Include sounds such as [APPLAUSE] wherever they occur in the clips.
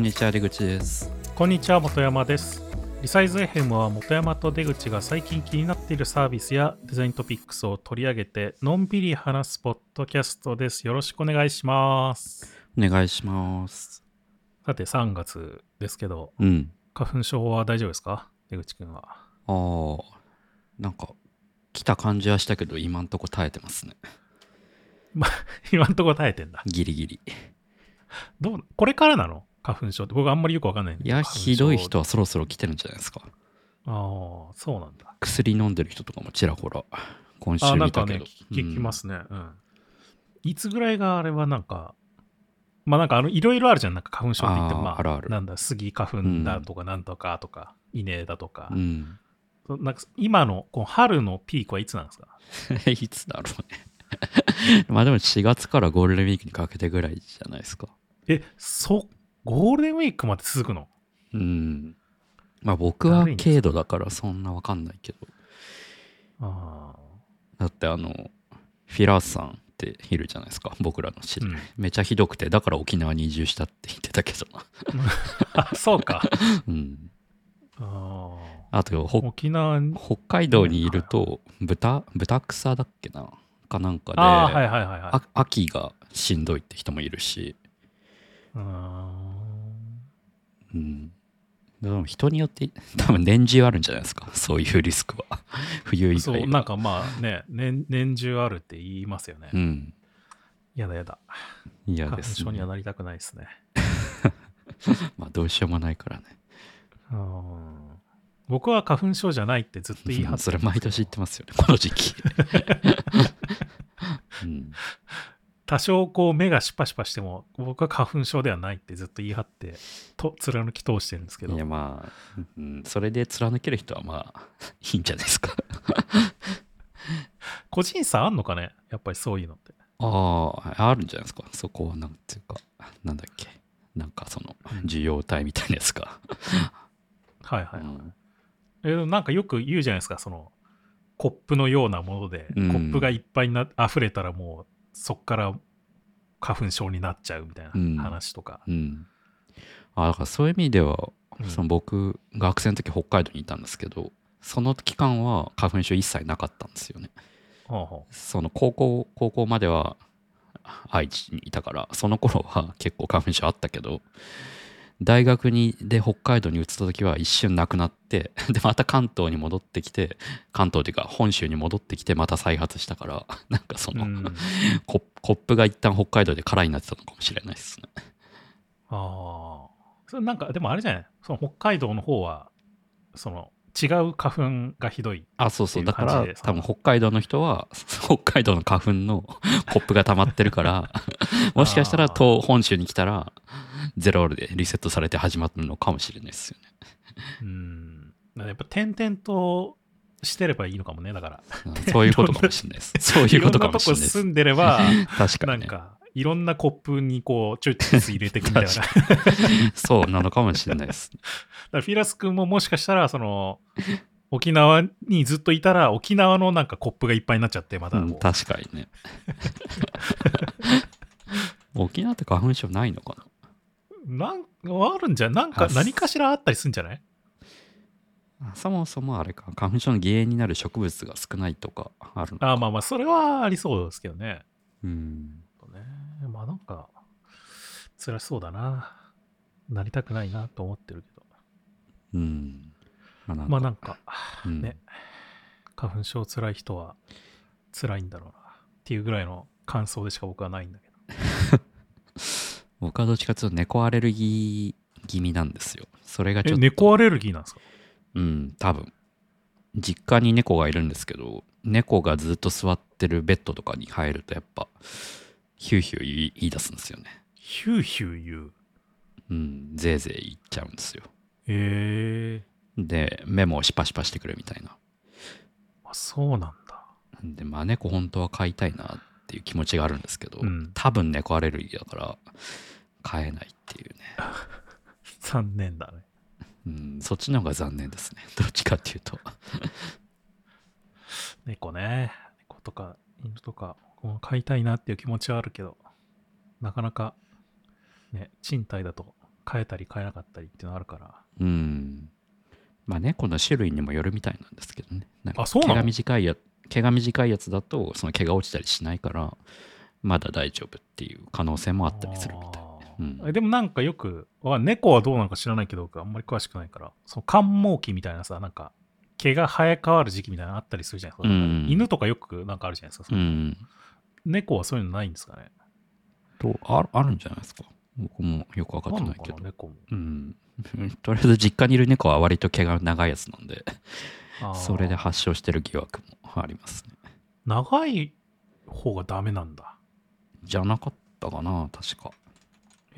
んにちは出口です。こんにちは本山です。リサイズ FM は本山と出口が最近気になっているサービスやデザイントピックスを取り上げてのんびり話すポッドキャストです。よろしくお願いします。お願いします。さて3月ですけどうん。花粉症は大丈夫ですか？出口くんは。あーなんか来た感じはしたけど今んとこ耐えてますね。[LAUGHS] 今んとこ耐えてんだ。ギリギリ。どうこれからなの？花粉症って僕あんまりよくわかんないんだいやひどい人はそろそろ来てるんじゃないですか。ああそうなんだ。薬飲んでる人とかもちらほら今週あなんかね見たけど聞きますね。うん、いつぐらいがあれはなんかまあなんかあのいろいろあるじゃん。なんか花粉症って言ってもまああーあるある。なんだスギ花粉だとかなんとかとか、稲だとか。う、ん。そなんか今のこの春のピークはいつなんですか？[LAUGHS] いつだろうね。[LAUGHS] まあでも4月からゴールデンウィークにかけてぐらいじゃないですか。えそゴールデンウィークまで続くの？うん。まあ僕は軽度だからそんなわかんないけど。あだってあのフィラースさんっているじゃないですか。僕らの知りうん。めちゃひどくてだから沖縄に移住したって言ってたけど。な [LAUGHS] あそうか。うん。ああと沖縄に？北海道にいると豚豚草だっけな？かなんかではいはいはいはい。あ秋がしんどいって人もいるし、あうん、でも人によって多分年中あるんじゃないですか。そういうリスクは。冬以外はうなんかまあね年年中あるって言いますよね、うん。やだやだ。嫌花粉ですね。症にはなりたくないですね。[LAUGHS] まあどうしようもないからね。うん。僕は花粉症じゃないってずっと言い張ってそれ毎年言ってますよね。この時期、[LAUGHS] うん、多少こう目がシュパシュパしても僕は花粉症ではないってずっと言い張ってと貫き通してるんですけど。いやまあ、うん、それで貫ける人はまあ [LAUGHS] いいんじゃないですか。[LAUGHS] 個人差あんのかね？やっぱりそういうのって。あああるんじゃないですか。そこはなんていうかなんだっけ。なんかその受容体みたいなやつが、はいはい、うん。えなんかよく言うじゃないですか。そのコップのようなもので、うん。コップがいっぱいな溢れたらもうそっから花粉症になっちゃうみたいうん。な話とか、うん。あだからそういう意味では、うん。その僕学生の時北海道にいたんですけどその期間は花粉症一切なかったんですよね。ほうほその高校高校までは愛知にいたからその頃は結構花粉症あったけど大学にで北海道に移った時は一瞬なくなって [LAUGHS] でまた関東に戻ってきて関東っていうか本州に戻ってきてまた再発したから [LAUGHS] なんかそうの、うん。ココップが一旦北海道で空になってたのかもしれないですね。ああそれなんかでもあれじゃない？その北海道の方はその違う花粉がひどいあそうそう。だから多分北海道の人は [LAUGHS] 北海道の花粉のコップが溜まってるからもしかしたら東本州に来たらゼロでリセットされて始まるのかもしれないですよねうんやっぱ点々としてればいいのかもねだからうんそういうことかもしれないです。そういうことかもしれないです。住んでれば確かに、ね。なんかいろんなコップにこうちょいちょい入れていくみたいな [LAUGHS] そうなのかもしれないです。らフィラス君ももしかしたらその沖縄にずっといたら沖縄のなんかコップがいっぱいになっちゃってまたうん、確かにね。[LAUGHS] 沖縄って花粉症ないのかな？んあるんじゃなんかあ何かしらあったりするんじゃない？なそもそもあれか、花粉症の原因になる植物が少ないとかあるのか。あまあまあそれはありそうですけどね。うん。ねまあなんか辛そうだな。なりたくないなと思ってるけど。うん。まあなんか、まあなんか、うん。ね。花粉症辛い人は辛いんだろうな。っていうぐらいの感想でしか僕はないんだけど僕はどっちかというと猫アレルギー気味なんですよ。それがちょえっと。猫アレルギーなんですか？うん、多分。実家に猫がいるんですけど、猫がずっと座ってるベッドとかに入るとやっぱ、ヒューヒュー言い出すんですよね。ヒューヒュー言う？うん、ぜいぜい言っちゃうんですよ。へえで、目もシパシパしてくるみたいな。あそうなんだで、まあ猫本当は飼いたいなっていう気持ちがあるんですけど、うん多分猫アレルギーだから飼えないっていうね。[LAUGHS] 残念だねうん、そっちの方が残念ですね。[LAUGHS] どっちかっていうと。[LAUGHS] 猫ね猫とか犬とかこう飼いたいなっていう気持ちはあるけどなかなかね賃貸だと変えたり変えなかったりっていうのあるから。うん。まあ猫の種類にもよるみたいなんですけどね。なんか毛が短いや毛が短いやつだとその毛が落ちたりしないからまだ大丈夫っていう可能性もあったりするみたい。うんえでもなんかよく、わ猫はどうなのか知らないけど、僕あんまり詳しくないから、その寒毛期みたいなさ、なんか毛が生え変わる時期みたいなのあったりするじゃないですか。うん犬とかよくなんかあるじゃないですか。そうのん。猫はそういうのないんですかね。とあるあるんじゃないですか。僕もよく分かってないけど。猫も。うん。[LAUGHS] とりあえず実家にいる猫は割と毛が長いやつなんで、それで発症してる疑惑もありますね。長い方がダメなんだ。じゃなかったかな、確か。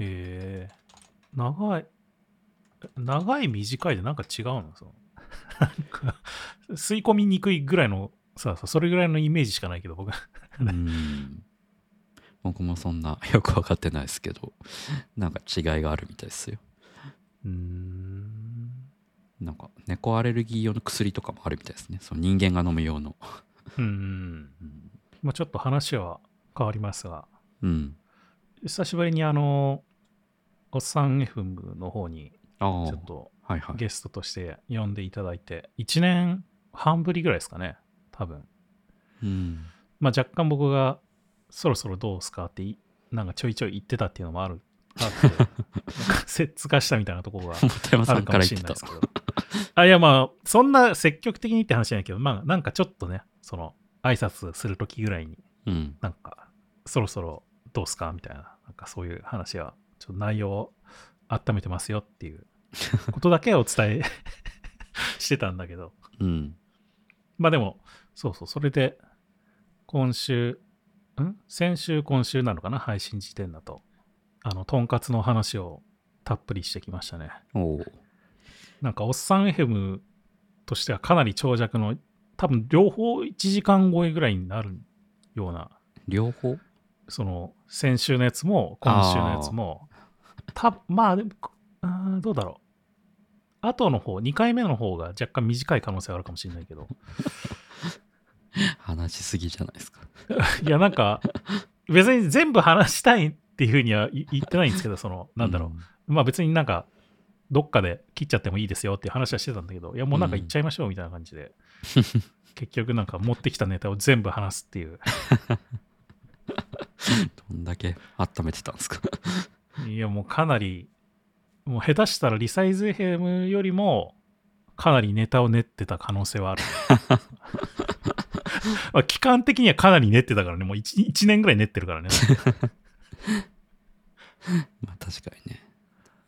へえ。長い。長い短いでなんか違うの？そのなんか吸い込みにくいぐらいのさそれぐらいのイメージしかないけど僕うん。僕もそんなよく分かってないですけど、なんか違いがあるみたいですよ。うーんなんか猫アレルギー用の薬とかもあるみたいですね。その人間が飲む用の。うんうん。まあちょっと話は変わりますがうん、久しぶりにあのおっさん FM の方にちょっと。ゲストとして呼んでいただいて1年半ぶりぐらいですかね多分うん。まあ若干僕がそろそろどうすかっていなんかちょいちょい言ってたっていうのもあるあって [LAUGHS] なんかしたみたいなところがあるかもしれないですけど。あ、いやまあ、そんな積極的にって話じゃないけど、まあなんかちょっとね、その挨拶するときぐらいにうん。なんか、そろそろどうすかみたいな、なんかそういう話は、ちょっと内容を温めてますよっていうことだけお伝え [LAUGHS] してたんだけど、うん。まあでも、そうそう、それで、今週、ん？先週、今週なのかな？配信時点だと。あの、とんかつの話をたっぷりしてきましたね。おお。なんか、おっさん FM としてはかなり長尺の、多分両方1時間超えぐらいになるような、両方？その、先週のやつも、今週のやつも、たまあでも、あーどうだろう。後の方、2回目の方が若干短い可能性はあるかもしれないけど、話しすぎじゃないですか。[LAUGHS] いや、なんか、別に全部話したいっていうふうにはい言ってないんですけど、その、なんだろう。まあ別になんか、どっかで切っちゃってもいいですよっていう話はしてたんだけど、いや、もうなんか言っちゃいましょうみたいな感じで、[LAUGHS] 結局なんか持ってきたネタを全部話すっていう。[LAUGHS] どんだけ温めてたんですか。いや、もうかなり、もう下手したらリサイズ FM よりも、かなりネタを練ってた可能性はある。[LAUGHS] まあ期間的にはかなり練ってたからね、もう 1, 1年ぐらい練ってるからね。[LAUGHS] まあ確かにね。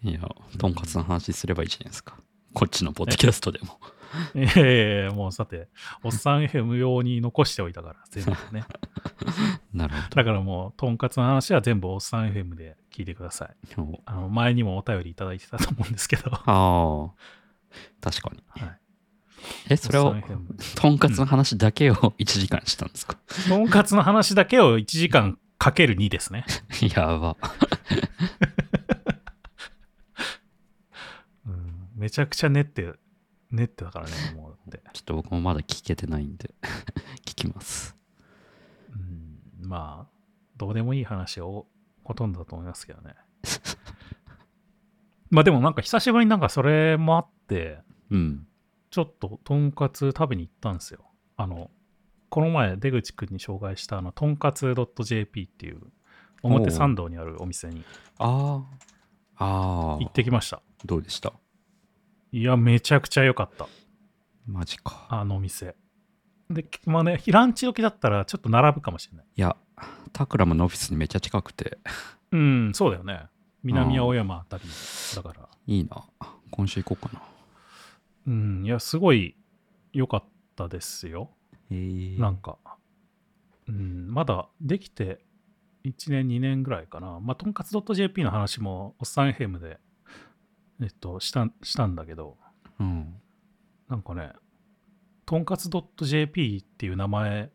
いや、とんかつの話すればいいじゃないですか。こっちのポッドキャストでも。[LAUGHS] いやいやいやもうさて、おっさん FM 用に残しておいたから、[LAUGHS] 全部ね。なるほだからもう、とんかつの話は全部おっさん FM で聞いてください。ど。あの前にもお便りいただいてたと思うんですけど。ああ、確かに。はいえ、それをとんかつの話だけを1時間したんですか、とんかつの話だけを1時間かける2ですね。[LAUGHS] やば。うん、めちゃくちゃ練って、練ってたからね、[LAUGHS] もうって。ちょっと僕もまだ聞けてないんで、[LAUGHS] 聞きます。うん、まあ、どうでもいい話をほとんどだと思いますけどね。[LAUGHS] まあでもなんか久しぶりになんかそれもあって、うん。ちょっととんかつ食べに行ったんですよ。あの、この前出口くんに紹介したあの、とんかつ .jp っていう表参道にあるお店に。ああ行。ってきました。どうでした？いや、めちゃくちゃ良かった。マジか。あのお店。で、まあね、ランチ時だったらちょっと並ぶかもしれない。いや、タクラムのオフィスにめっちゃ近くて、うん、そうだよね。南青山あたりだから。いいな。今週行こうかな。うん、いや、すごい良かったですよ。へえなんか、うん、まだできて1年、2年ぐらいかな。まあ、とんかつ .jp の話も、おっさん FM で、えっと、したしたんだけど、うん。なんかね、とんかつ .jp っていう名前、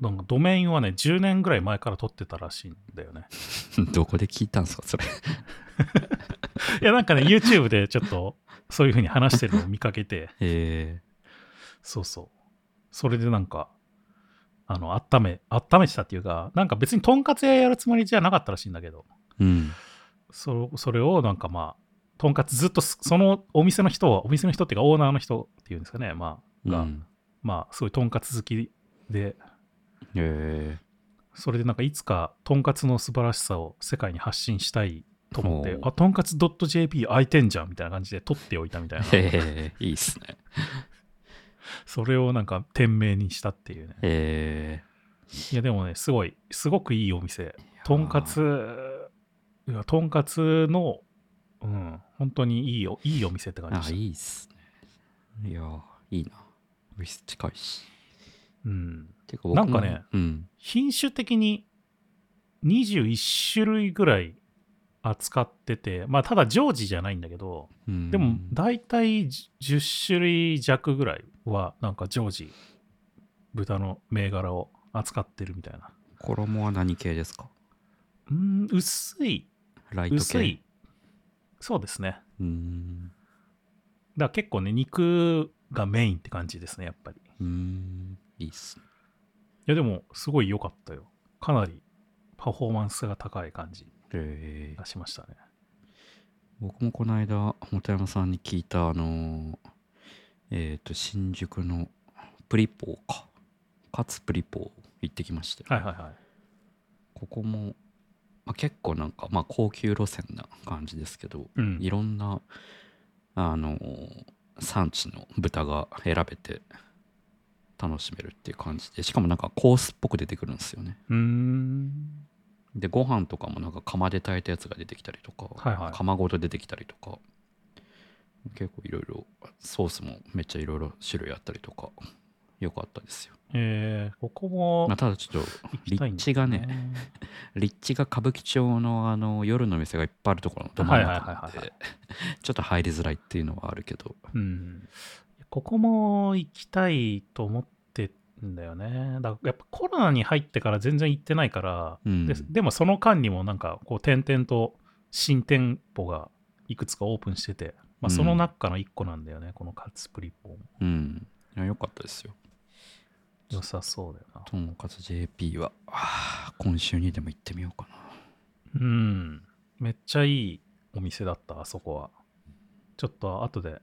なんかドメインはね、10年ぐらい前から取ってたらしいんだよね。[LAUGHS] どこで聞いたんですか、それ。[LAUGHS] いや、なんかね、YouTube でちょっと、そういう風に話してるのを見かけて、へえ。そうそう。それでなんか、あの、温め、温めてたっていうか、なんか別にとんかつ屋やるつもりじゃなかったらしいんだけど、うん。そそれをなんかまあ、とんかつずっとすそのお店の人はお店の人っていうかオーナーの人っていうんですかね。まあが、うん。まあすごいとんかつ好きで。へえ。それでなんかいつかとんかつの素晴らしさを世界に発信したいと思ってあとんかつ .jp 空いてんじゃんみたいな感じで取っておいたみたいな。[LAUGHS] へえいいっすね。[LAUGHS] それをなんか店名にしたっていうね。へいやでもねすごいすごくいいお店。えとんかつとんかつのうん。本当にいいおいいお店って感じでした。あいいっすね。いやいいな。オフィス近いし。うん。てかなんかねうん。品種的に21種類ぐらい扱っててまあただ常時じゃないんだけどうん。でも大体10種類弱ぐらいはなんか常時豚の銘柄を扱ってるみたいな。衣は何系ですか？うん薄い。ライト系。薄いそうですね。うーん。だから結構ね肉がメインって感じですねやっぱり。いうーん。いいっすね。やでもすごい良かったよ。かなりパフォーマンスが高い感じがしましたね。僕もこの間本山さんに聞いたあのーえっ、と新宿のプリポーか。かつプリポー行ってきましたよはいはいはい。ここも、まあ、結構なんか、まあ、高級路線な感じですけど、うん。いろんなあのー産地の豚が選べて楽しめるっていう感じでしかもなんかコースっぽく出てくるんですよね。でご飯とかもなんか釜で炊いたやつが出てきたりとか、はいはい。釜ごと出てきたりとか結構いろいろソースもめっちゃいろいろ種類あったりとかよかったですよ、えー、ここもまあ、ただちょっと立地がね立地が歌舞伎町のあの夜の店がいっぱいあるところのど真ん中なんはいはい [LAUGHS] ちょっと入りづらいっていうのはあるけど。うん、ここも行きたいと思ってんだよね。だからやっぱコロナに入ってから全然行ってないから、うん。ででもその間にもなんかこう点々と新店舗がいくつかオープンしてて、まあ、その中の一個なんだよね、このカツプリポも。うん。いやよかったですよ良さそうだよな。とんかつ JP は今週にでも行ってみようかなうん。めっちゃいいお店だった、あそこは。ちょっと後で、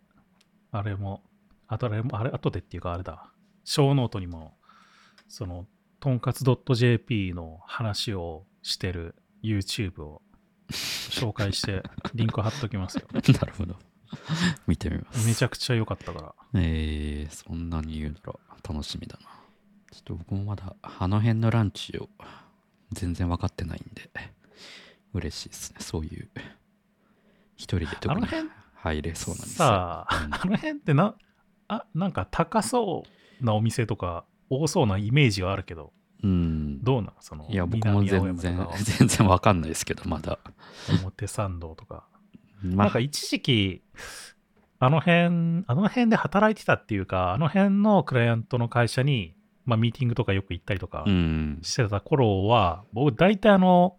あれも、あとあれも、あれ、後でっていうかあれだ、 show note にも、その、とんかつ .jp の話をしてる YouTube を紹介して、[LAUGHS] リンク貼っときますよ。なるほど見てみますめちゃくちゃ良かったから。えー、そんなに言うなら楽しみだな。ちょっと僕もまだあの辺のランチを全然分かってないんで、嬉しいですね。そういう、一人で特にあの辺入れそうな店。さあ、うんあの辺ってな、あ、なんか高そうなお店とか多そうなイメージがあるけど、うん。どうなのその、いや、僕も全然全然分かんないですけど、まだ。表参道とか。まなんか一時期、あの辺、あの辺で働いてたっていうか、あの辺のクライアントの会社に、まあ、ミーティングとかよく行ったりとかうん。してた頃は、僕、大体あの、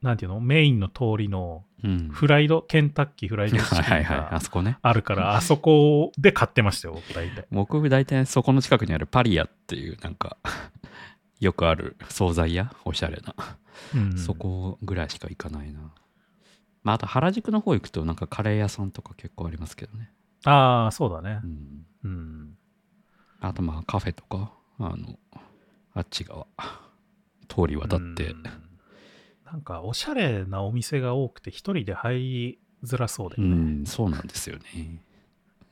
なんていうの、メインの通りのうん。フライド、ケンタッキーフライドチキンはいはいはい。あがそこね。あるから、あそこで買ってましたよ、僕、大体。僕、大体そこの近くにあるパリアっていう、なんか、[LAUGHS] よくある惣菜屋？おしゃれな。うんそこぐらいしか行かないな。まあ、あと原宿の方行くとなんかカレー屋さんとか結構ありますけどね。ああ、そうだねう。ん。うん。あとまあカフェとか、あの、あっち側、通り渡ってう、んなんか、おしゃれなお店が多くて、一人で入りづらそうで、うねん、そうなんですよね。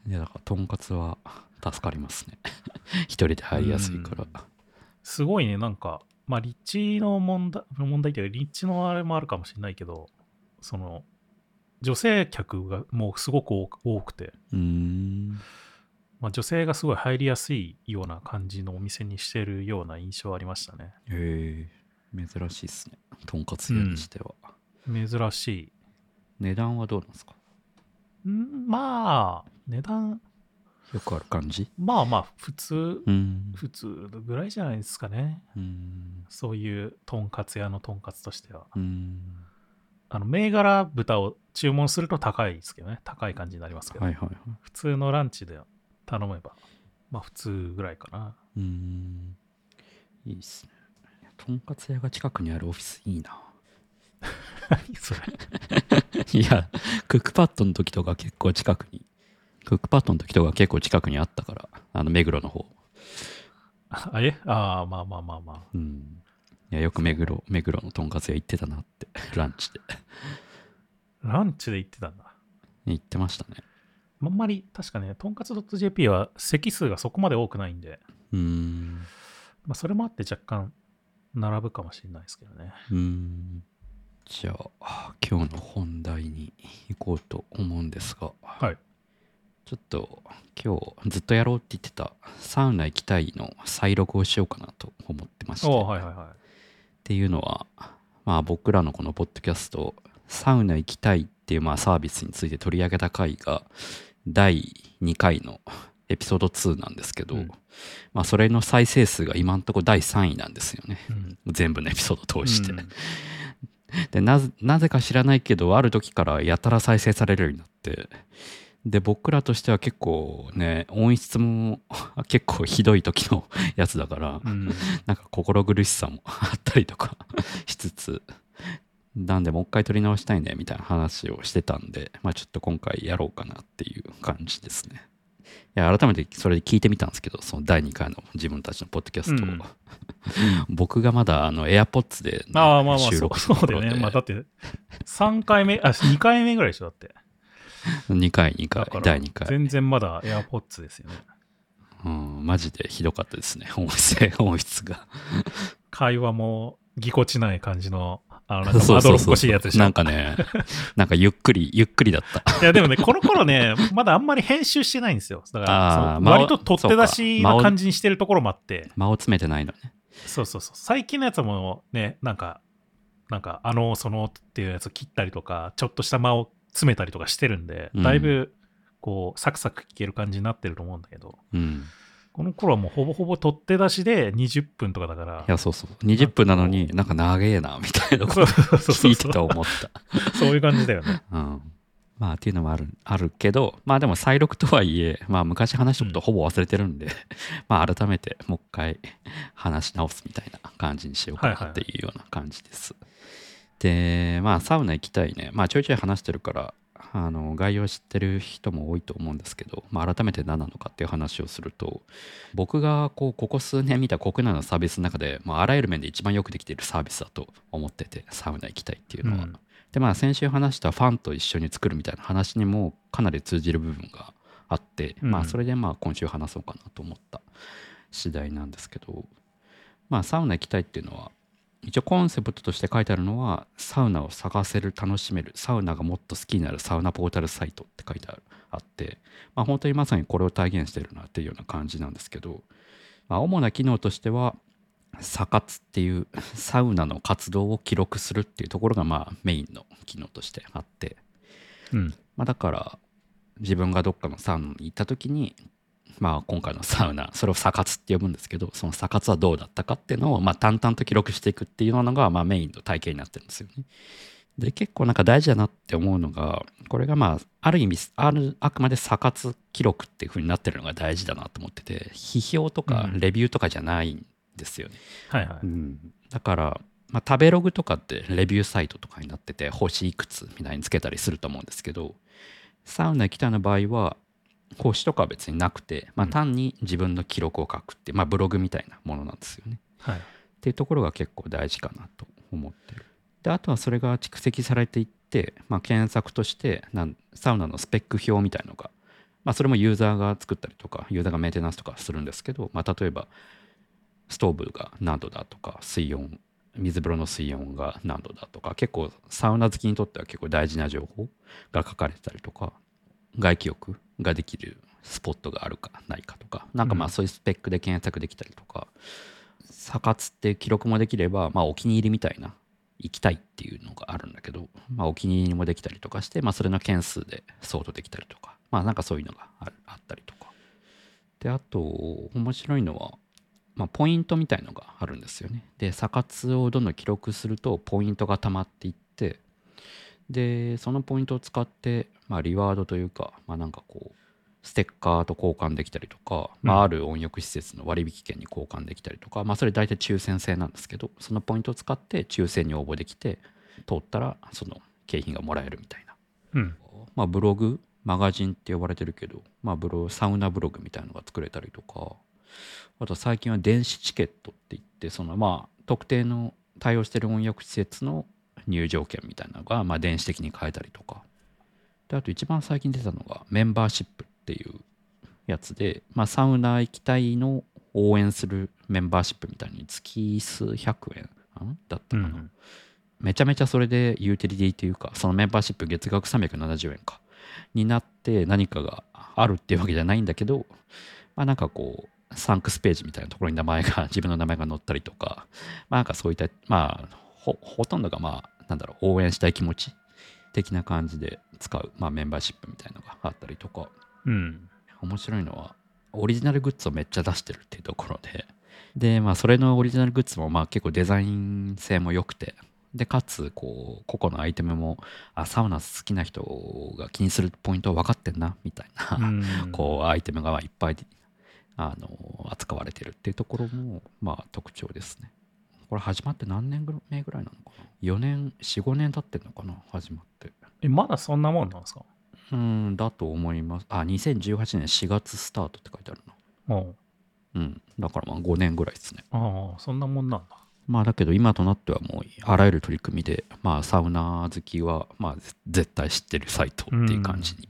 いや、だから、とんかつは助かりますね。[LAUGHS] 一人で入りやすいから。すごいね、なんか、まあ、立地の問題、問題というか、立地のあれもあるかもしれないけど、その、女性客がもうすごく多くて、うーん。まあ、女性がすごい入りやすいような感じのお店にしてるような印象ありましたね。へえ、珍しいっすね。とんかつ屋にしては。珍しい。値段はどうなんですか？んまあ、値段、よくある感じ？まあまあ、普通、うん。普通ぐらいじゃないですかね。うん。そういうとんかつ屋のとんかつとしては。うん。あの、銘柄豚を注文すると高いですけどね。高い感じになりますけど、はいはいはい。普通のランチで頼めば、まあ普通ぐらいかな。うーん。いいっすね。とんかつ屋が近くにあるオフィスいいな。何 [LAUGHS] それ。いや、クックパッドの時とか結構近くに、クックパッドの時とか結構近くにあったから、あの、目黒の方。あえ？ああ、まあまあまあまあ。うん。いや、よく目黒、目黒のとんかつ屋行ってたなって、ランチで。ランチで行ってたんだ。行ってましたね。あんまり、確かね、とんかつ .jp は席数がそこまで多くないんで、うーん。まあ、それもあって若干並ぶかもしれないですけどね。うーん。じゃあ、今日の本題に行こうと思うんですが、はい。ちょっと今日ずっとやろうって言ってたサウナ行きたいの再録をしようかなと思ってまして、おはいはいはっていうのは、まあ、僕らのこのポッドキャストサウナ行きたいっていうまあサービスについて取り上げた回が第2回のエピソード2なんですけど、うんまあ、それの再生数が今んとこ第3位なんですよねい。うん。全部のエピソードを通して、うんでなぜなぜか知らないけどある時からやたら再生されるようになってで僕らとしては結構ね音質も結構ひどい時のやつだから、うん。なんか心苦しさもあったりとかしつつなんでもう一回撮り直したいねみたいな話をしてたんで、まあ、ちょっと今回やろうかなっていう感じですね。いや改めてそれで聞いてみたんですけどその第2回の自分たちのポッドキャストを、うん [LAUGHS] 僕がまだあの AirPods で、ああ、まあまあ、収録そうだよね。まあ、だって、3回目、あ、2回目ぐらいでしょ、だって。2回2回第2回、全然まだ AirPods ですよね。うん、マジでひどかったですね音声音質が会話もぎこちない感じの、あの、なんかそうまどろっこしいやつでしょ。なんかねなんかゆっくりゆっくりだった。いや、でもね、この頃ね、まだあんまり編集してないんですよ。だから、割と取って出しな感じにしてるところもあって、間を詰めてないのね。そうそうそう。最近のやつもね、なんか、なんか、あの、そのっていうやつ切ったりとか、ちょっとした間を詰めたりとかしてるんで、うん。だいぶ、こう、サクサク聞ける感じになってると思うんだけど、うんこの頃はもうほぼほぼ取って出しで20分とかだから。い、やそうそう。20分なのになんか長えなみたいなこと聞いてて思った。[LAUGHS] そういう感じだよね。うん。まあっていうのもあるあるけどまあでも再録とはいえまあ昔話したことほぼ忘れてるんで、[LAUGHS] まあ改めてもう一回話し直すみたいな感じにしようかなっていうような感じです、でまあサウナ行きたいね。まあちょいちょい話してるからあの概要知ってる人も多いと思うんですけど、まあ、改めて何なのかっていう話をすると僕がこうここ数年見た国内のサービスの中で、まあ、あらゆる面で一番よくできているサービスだと思っててサウナ行きたいっていうのは、うん。でまあ先週話したファンと一緒に作るみたいな話にもかなり通じる部分があって、うん。まあそれでまあ今週話そうかなと思った次第なんですけどまあサウナ行きたいっていうのは一応コンセプトとして書いてあるのはサウナを探せる楽しめるサウナがもっと好きになるサウナポータルサイトって書いてあるあって、まあ、本当にまさにこれを体現してるなっていうような感じなんですけど、まあ、主な機能としてはサ活っていうサウナの活動を記録するっていうところがまあメインの機能としてあって、うん。まあ、だから自分がどっかのサウナに行った時にまあ今回のサウナそれをサ活って呼ぶんですけどそのサ活はどうだったかっていうのをまあ淡々と記録していくっていうのがまあメインの体系になってるんですよね。で結構なんか大事だなって思うのがこれがまあある意味あるあくまでサ活記録っていう風になってるのが大事だなと思ってて批評とかうんレビューとかじゃないんですよね。はいはい。うんだから、まあ、食べログとかってレビューサイトとかになってて星いくつみたいにつけたりすると思うんですけどサウナ行きたいの場合は星とかは別になくて、まあ、うん単に自分の記録を書くって、まあ、ブログみたいなものなんですよね。はい。っていうところが結構大事かなと思ってる。であとはそれが蓄積されていって、まあ、検索としてなんサウナのスペック表みたいのが、まあ、それもユーザーが作ったりとかユーザーがメンテナンスとかするんですけど、まあ、例えばストーブが何度だとか水温水風呂の水温が何度だとか結構サウナ好きにとっては結構大事な情報が書かれてたりとか外気浴ができるスポットがあるかないかとかなんかまあうん。そういうスペックで検索できたりとか、サ活っていう記録もできれば、まあ、お気に入りみたいな行きたいっていうのがあるんだけど、まあ、お気に入りもできたりとかして、まあ、それの件数でソートできたりとかまあなんかそういうのがあったりとか。であと面白いのは、まあ、ポイントみたいのがあるんですよね。でサ活をどんどん記録するとポイントが溜まっていってでそのポイントを使って、まあ、リワードというか、まあ、なんかこうステッカーと交換できたりとか、まうんあ、ある温浴施設の割引券に交換できたりとか、まあ、それ大体抽選制なんですけどそのポイントを使って抽選に応募できて通ったらその景品がもらえるみたいな、うん。まあ、ブログマガジンって呼ばれてるけど、まあ、ブログサウナブログみたいなのが作れたりとかあと最近は電子チケットって言ってそのまあ特定の対応してる温浴施設の入場券みたいなのがまあ電子的に買えたりとか。であと一番最近出たのがメンバーシップっていうやつで、まあ、サウナ行きたいの応援するメンバーシップみたいに月数百円ん？だったかな、うん。めちゃめちゃそれでユーティリティというかそのメンバーシップ月額370円か。になって何かがあるっていうわけじゃないんだけどまあなんかこうサンクスページみたいなところに名前が自分の名前が載ったりとかまあなんかそういったまあほほとんどがまあなんだろう応援したい気持ち的な感じで使う、まあ、メンバーシップみたいなのがあったりとか。うん。面白いのはオリジナルグッズをめっちゃ出してるっていうところで。でまあそれのオリジナルグッズもまあ結構デザイン性も良くて。でかつこう個々のアイテムもあサウナ好きな人が気にするポイントは分かってんなみたいな、うん。こうアイテムがいっぱいあの扱われてるっていうところもまあ特徴ですねこれ始まって何年目ぐらいなのかな？4年45年経ってんのかな？始まってえ、まだそんなもんなんですか？うんだと思いますあ2018年4月スタートって書いてあるなおううん。だからまあ5年ぐらいですね。ああ、そんなもんなんだ。まあだけど今となってはもうあらゆる取り組みで、まあサウナ好きはまあぜ絶対知ってるサイトっていう感じに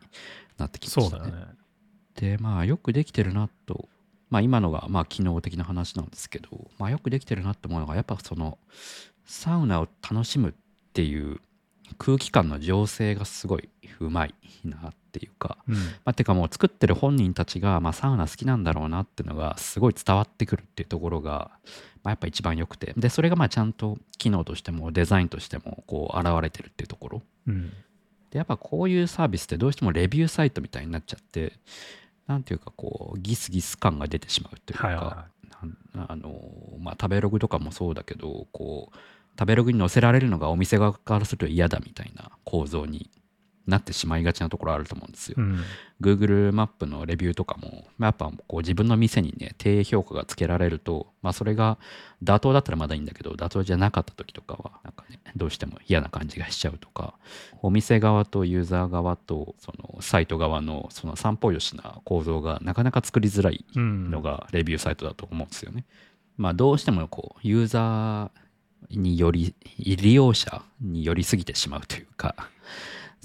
なってきましたね。そうだよね。で、まあよくできてるなと、まあ今のがまあ機能的な話なんですけど、まあよくできてるなって思うのがやっぱそのサウナを楽しむっていう空気感の醸成がすごいうまいなっていうか、うん。まあ、てかもう作ってる本人たちが、まあ、サウナ好きなんだろうなっていうのがすごい伝わってくるっていうところが、まあ、やっぱ一番良くてでそれがまあちゃんと機能としてもデザインとしてもこう現れてるっていうところうん。でやっぱこういうサービスってどうしてもレビューサイトみたいになっちゃってなんていうかこうギスギス感が出てしまうというか、はいはいあのまあ、食べログとかもそうだけどこう食べログに載せられるのがお店側からすると嫌だみたいな構造になってしまいがちなところあると思うんですよ。うん。Google マップのレビューとかも、まあやっぱこう自分の店にね、低評価がつけられると、まあそれが妥当だったらまだいいんだけど、妥当じゃなかった時とかは、なんかね、どうしても嫌な感じがしちゃうとか、お店側とユーザー側と、そのサイト側のその三方よしな構造がなかなか作りづらいうん。のがレビューサイトだと思うんですよね。まあどうしてもこう、ユーザーにより、利用者に寄りすぎてしまうというか、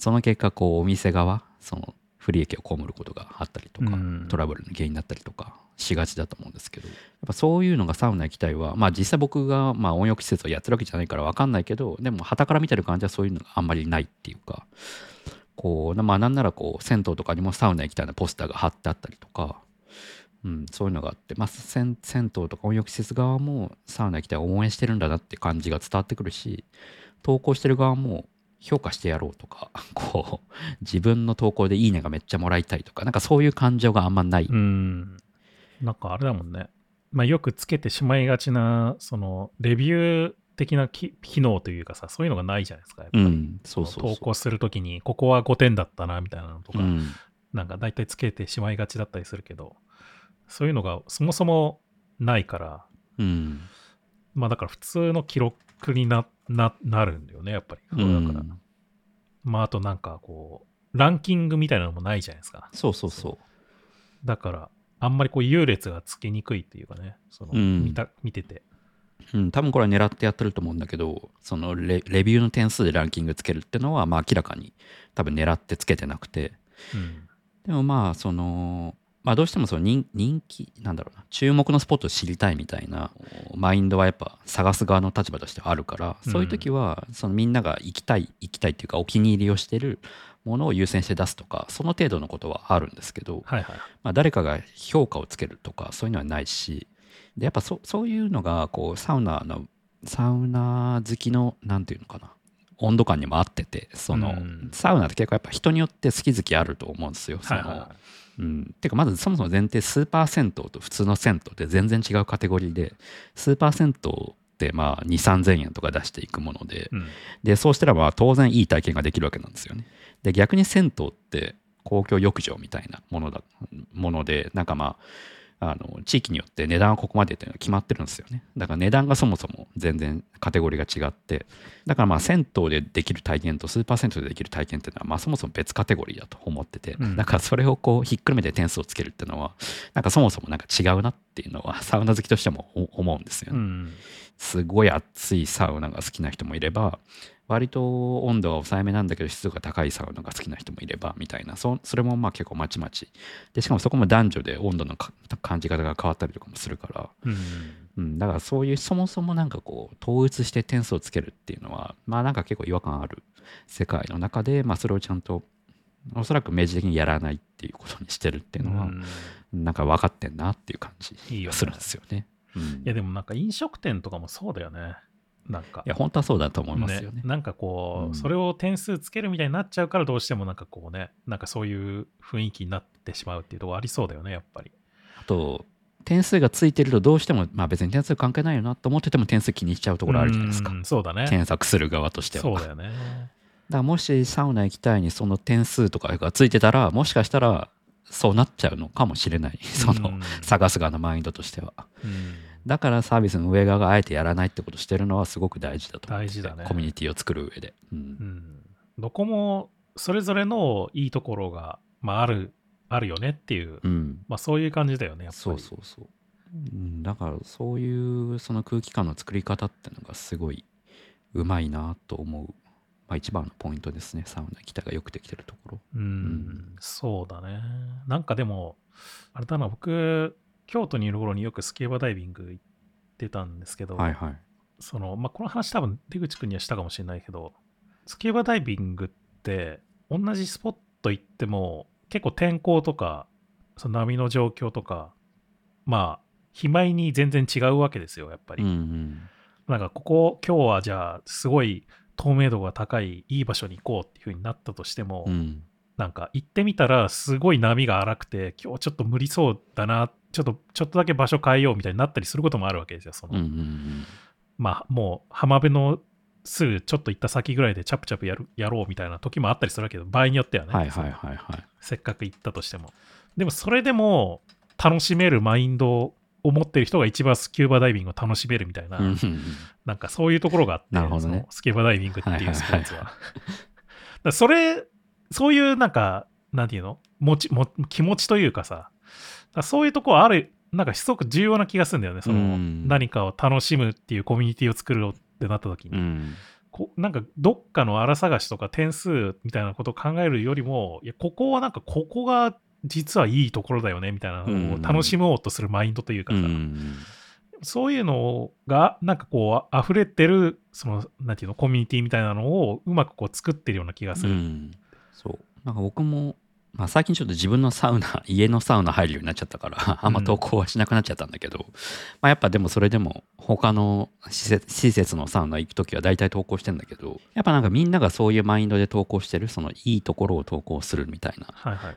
その結果、こう、お店側、その不利益を被ることがあったりとか、うん。トラブルの原因になったりとかしがちだと思うんですけど、やっぱそういうのがサウナ行きたいは、まあ実際僕がまあ温浴施設をやってるわけじゃないから分かんないけど、でも傍から見てる感じはそういうのがあんまりないっていうか、こう、まあなんならこう、銭湯とかにもサウナ行きたいなポスターが貼ってあったりとか、うん、そういうのがあって、まあ、銭銭湯とか温浴施設側もサウナ行きたい応援してるんだなって感じが伝わってくるし投稿してる側も評価してやろうとか [LAUGHS] こう自分の投稿でいいねがめっちゃもらいたいとかなんかそういう感情があんまない、うん。なんかあれだもんね。まあよくつけてしまいがちな、その、レビュー的なき機能というかさ、そういうのがないじゃないですか。やっぱりうん、そうそうそう投稿するときに、ここは5点だったな、みたいなのとか、うんなんか大体つけてしまいがちだったりするけど、そういうのがそもそもないから、うんまあだから普通の記録になななるんだよね、やっぱり。うそうだから。んまああとなんかこう、ランキングみたいなのもないじゃないですか。そうそうそだから、あんまりこう優劣がつきにくいっていうかね、その、うん見た見てて。う、うん、多分これは狙ってやってると思うんだけどそのレレビューの点数でランキングつけるってのは、まあ、明らかに多分狙ってつけてなくてうん。でもまあそのまあどうしてもその人人気なんだろうな注目のスポットを知りたいみたいなマインドはやっぱ探す側の立場としてはあるからそういう時はそのみんなが行きたい行きたいっていうかお気に入りをしてるものを優先して出すとかその程度のことはあるんですけど、はいはい。まあ、誰かが評価をつけるとかそういうのはないしでやっぱそそういうのがこうサウナのサウナ好きのなんていうのかな温度感にも合っててその、うんサウナって結構やっぱ人によって好き好きあると思うんですよ。そのはいはいはい。うん、てかまずそもそも前提スーパー銭湯と普通の銭湯って全然違うカテゴリーでスーパー銭湯ってまあ2 3 0 0円とか出していくものでうん。でそうしたらまあ当然いい体験ができるわけなんですよねで逆に銭湯って公共浴場みたいなものだものでなんかまああの地域によって値段はここまでっていうのが決まってるんですよね。だから値段がそもそも全然カテゴリーが違って。だからまあ銭湯でできる体験とスーパー銭湯でできる体験っていうのはまあそもそも別カテゴリーだと思ってて、うん。だからそれをこうひっくるめて点数をつけるっていうのはなんかそもそもなんか違うなっていうのは [LAUGHS] サウナ好きとしても思うんですよね、うん。すごい暑いサウナが好きな人もいれば割と温度が抑えめなんだけど湿度が高いサウナが好きな人もいればみたいな。そそれもまあ結構まちまち。でしかもそこも男女で温度のか感じ方が変わったりとかもするから、うん。うん、だからそういうそもそもなんかこう統一して点数をつけるっていうのはまあなんか結構違和感ある。世界の中で、まあ、それをちゃんとおそらく明示的にやらないっていうことにしてるっていうのは、うん。なんか分かってんなっていう感じがするんですよね。うん。いやでもなんか飲食店とかもそうだよね。なんか。いや本当はそうだと思いますよね。なんかこう、うん。それを点数つけるみたいになっちゃうからどうしてもなんかこうねなんかそういう雰囲気になってしまうっていうところありそうだよねやっぱり。あと点数がついてるとどうしても、まあ、別に点数関係ないよなと思ってても点数気にしちゃうところあるじゃないですか。うんそうだね。検索する側としては。そうだかだよねらもしサウナ行きたいにその点数とかがついてたらもしかしたらそうなっちゃうのかもしれない。その、うん探す側のマインドとしては。うんだからサービスの上側があえてやらないってことしてるのはすごく大事だと大事だね。コミュニティを作る上で、うん。うん。どこもそれぞれのいいところが、まあ、あるあるよねっていう、うん。まあ、そういう感じだよねやっぱり。そうそうそう、うん、だからそういうその空気感の作り方ってのがすごいうまいなと思う、まあ、一番のポイントですね。サウナ行きたがよくできてるところ。うん、ん。そうだね。なんかでもあれだな僕京都にいる頃によくスキューバダイビング行ってたんですけど、はいはい。その、まあ、この話多分出口くんにはしたかもしれないけど、スキューバダイビングって同じスポット行っても結構天候とか、その波の状況とか、まあ、肥米に全然違うわけですよ、やっぱり。うんうん。なんかここ、今日はじゃあすごい透明度が高いいい場所に行こうっていう風になったとしても、うんなんか行ってみたらすごい波が荒くて、今日ちょっと無理そうだな、ちょっと、ちょっとだけ場所変えようみたいになったりすることもあるわけですよ、その。うんうんうん。まあもう浜辺のすぐちょっと行った先ぐらいでチャプチャプやるやろうみたいな時もあったりするけど場合によってはね、はいはいはいはい。せっかく行ったとしても。でもそれでも楽しめるマインドを持ってる人が一番スキューバダイビングを楽しめるみたいな、うんうんうん。なんかそういうところがあってね。スキューバダイビングっていうスポーツは,、それそういうなんかなんていうの？持ちも気持ちというかさだからそういうところあるなんかすごく重要な気がするんだよねその、うん。何かを楽しむっていうコミュニティを作ろうってなった時に、うん。こなんかどっかの荒探しとか点数みたいなことを考えるよりもいやここはなんかここが実はいいところだよねみたいなのを楽しもうとするマインドというかさ、うん。うんそういうのがなんかこう溢れてるそのなんていうのコミュニティみたいなのをうまくこう作ってるような気がする。なんか僕も、まあ、最近ちょっと自分のサウナ家のサウナ入るようになっちゃったから [LAUGHS] あんま投稿はしなくなっちゃったんだけど、まあ、やっぱでもそれでも他の施設施設のサウナ行く時は大体投稿してんだけどやっぱなんかみんながそういうマインドで投稿してるそのいいところを投稿するみたいな。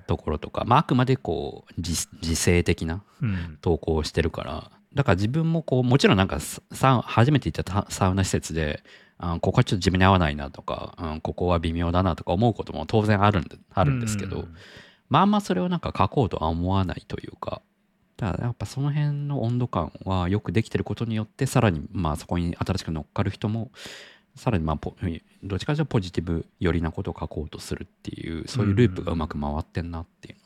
ところとか、まあ、あくまでこう自自制的なうん。投稿をしてるからだから自分もこうもちろんなんかサ初めて行ったサウナ施設であここはちょっと自分に合わないなとか、うん、ここは微妙だなとか思うことも当然あるんであるんですけど、うんまああん。まそれをなんか書こうとは思わないというかだからやっぱその辺の温度感はよくできてることによってさらにまあそこに新しく乗っかる人もさらにまあポどっちかというとポジティブ寄りなことを書こうとするっていうそういうループがうまく回ってんなっていう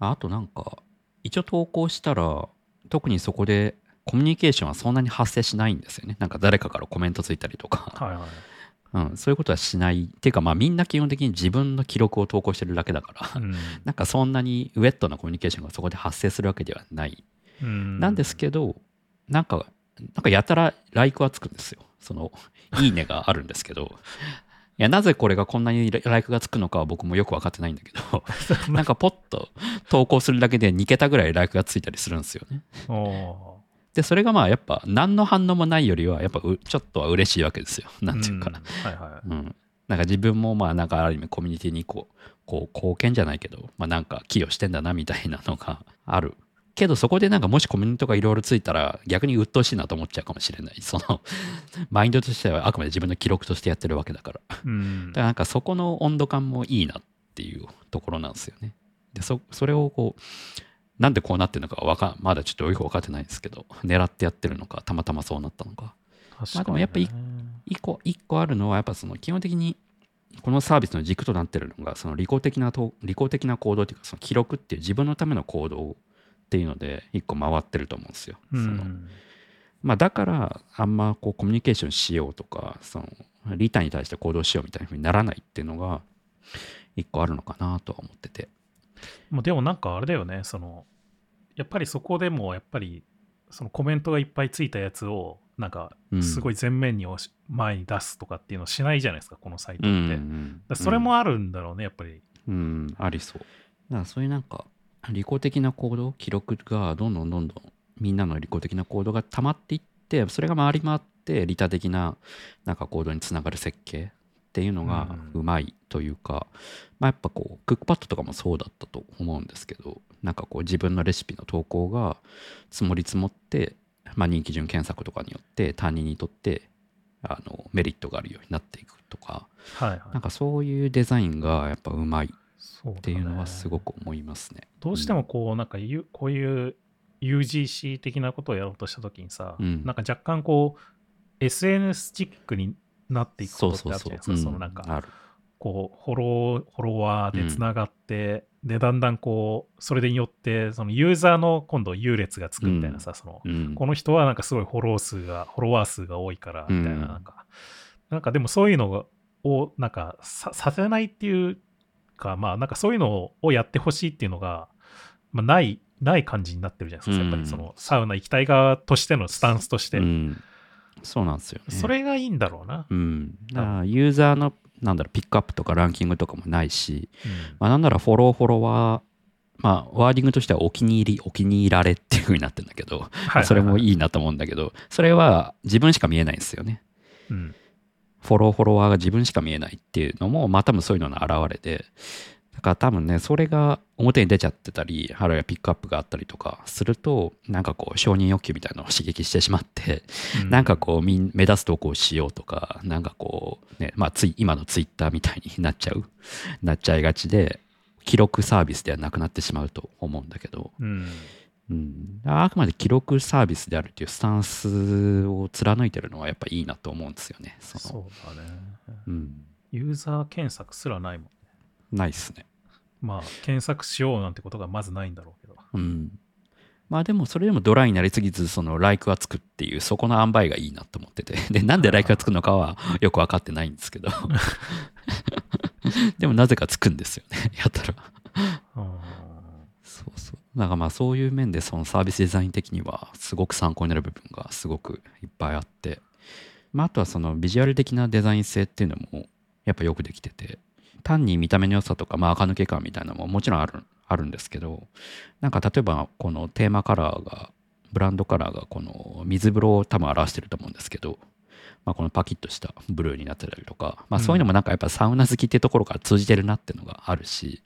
のは、あとなんか一応投稿したら特にそこでコミュニケーションはそんなに発生しないんですよね。なんか誰かからコメントついたりとか、はいはい。うん、そういうことはしない。っていうかまあみんな基本的に自分の記録を投稿してるだけだから。うん。[LAUGHS] なんかそんなにウェットなコミュニケーションがそこで発生するわけではない。うん。なんですけど、なんか、なんかやたらライクはつくんですよ。その、いいねがあるんですけど、[LAUGHS] いや、なぜこれがこんなにライクがつくのかは僕もよく分かってないんだけど、[LAUGHS] なんかポッと投稿するだけで2桁ぐらいライクがついたりするんですよね。おで、それがまあやっぱ何の反応もないよりは、やっぱうちょっとは嬉しいわけですよ。ーなんていうか。んはいはい。うん、なんか自分もまあなんかある意味コミュニティにこうこう貢献じゃないけど、まあ、なんか寄与してんだなみたいなのがある。けどそこでなんかもしコメントがいろいろついたら逆に鬱陶しいなと思っちゃうかもしれない。そのマインドとしてはあくまで自分の記録としてやってるわけだから。だかうんらなんかそこの温度感もいいなっていうところなんですよね。でそそれをこうなんでこうなってるのかわかまだちょっとよく分かってないんですけど狙ってやってるのかたまたまそうなったのか確かに、ね。まあでもやっぱい一個一個あるのはやっぱその基本的にこのサービスの軸となってるのがその利己的なと利己的な行動っていうかその記録っていう自分のための行動っていうので一個回ってると思うんですよ。うそのん。まあ、だからあんまこうコミュニケーションしようとかそのリタに対して行動しようみたいな風にならないっていうのが一個あるのかなとは思ってて。もうでもなんかあれだよね、その、やっぱりそこでもやっぱり、そのコメントがいっぱいついたやつを、なんかうんすごい前面に押し前に出すとかっていうのをしないじゃないですか、このサイトって。うんそれもあるんだろうね、やっぱり。うん、ありそう。だからそういうなんか利己的な行動記録がどんどんどんどんみんなの利己的な行動が溜まっていってそれが回り回って利他的ななんか行動につながる設計っていうのがうまいというか、まあ、やっぱこうクックパッドとかもそうだったと思うんですけどなんかこう自分のレシピの投稿が積もり積もって、まあ、人気順検索とかによって他人にとってあのメリットがあるようになっていくとかはいはい。なんかそういうデザインがやっぱうまいっていうのはすごく思いますね。どうしてもこう、なんかゆこういう UGC 的なことをやろうとしたときにさ、うんなんか若干こう、SNS チックになっていくこそうとってそうそう。あるじゃないですか。そのなんか。こうフォローフォロワーでつながって、でだんだんこうそれによってそのユーザーの今度優劣がつくみたいなさ、そのうん。この人はなんかすごいフォロー数がフォロワー数が多いからみたいな,、うんなんか。なんかでもそういうのがをなんかささせないっていうかまあなんかそういうのをやってほしいっていうのが、まあ、ないない感じになってるじゃないですか、うんやっぱりそのサウナ行きたい側としてのスタンスとして、うんそうなんですよね。それがいいんだろうな、うん。だからユーザーのなんだろうピックアップとかランキングとかもないし、うんまあ、なんならフォローフォロワー、まあ、ワーディングとしてはお気に入り、お気に入られっていう風になってるんだけど、はいはいはいそれもいいなと思うんだけど、それは自分しか見えないんですよね。うんフォローフォロワーが自分しか見えないっていうのも、まあ多分そういうのの表れで、だから多分ね、それが表に出ちゃってたり、あるいはピックアップがあったりとかすると、なんかこう承認欲求みたいなのを刺激してしまって、うんなんかこう目立つ投稿をしようとか、なんかこうね、まあつい今のツイッターみたいになっちゃう、なっちゃいがちで、記録サービスではなくなってしまうと思うんだけど、うんうん、あくまで記録サービスであるっていうスタンスを貫いてるのはやっぱいいなと思うんですよね。そのそうだね。うん、ユーザー検索すらないもん。ないっすね。まあ、検索しようなんてことがまずないんだろうけど。うん。まあでもそれでもドライになりすぎず、そのライクがつくっていう、そこの塩梅がいいなと思ってて。で、なんでライクがつくのかはよく分かってないんですけど。[LAUGHS] でもなぜかつくんですよね、[LAUGHS] やったら。うんそうそう。だからまあそういう面でそのサービスデザイン的にはすごく参考になる部分がすごくいっぱいあって、まああとはそのビジュアル的なデザイン性っていうのもやっぱよくできてて、単に見た目の良さとかまあ垢抜け感みたいなのももちろんあるあるんですけど、なんか例えばこのテーマカラーが、ブランドカラーがこの水風呂を多分表してると思うんですけど、まあ、このパキッとしたブルーになってたりとか、まあ、そういうのもなんかやっぱサウナ好きってところから通じてるなっていうのがあるし、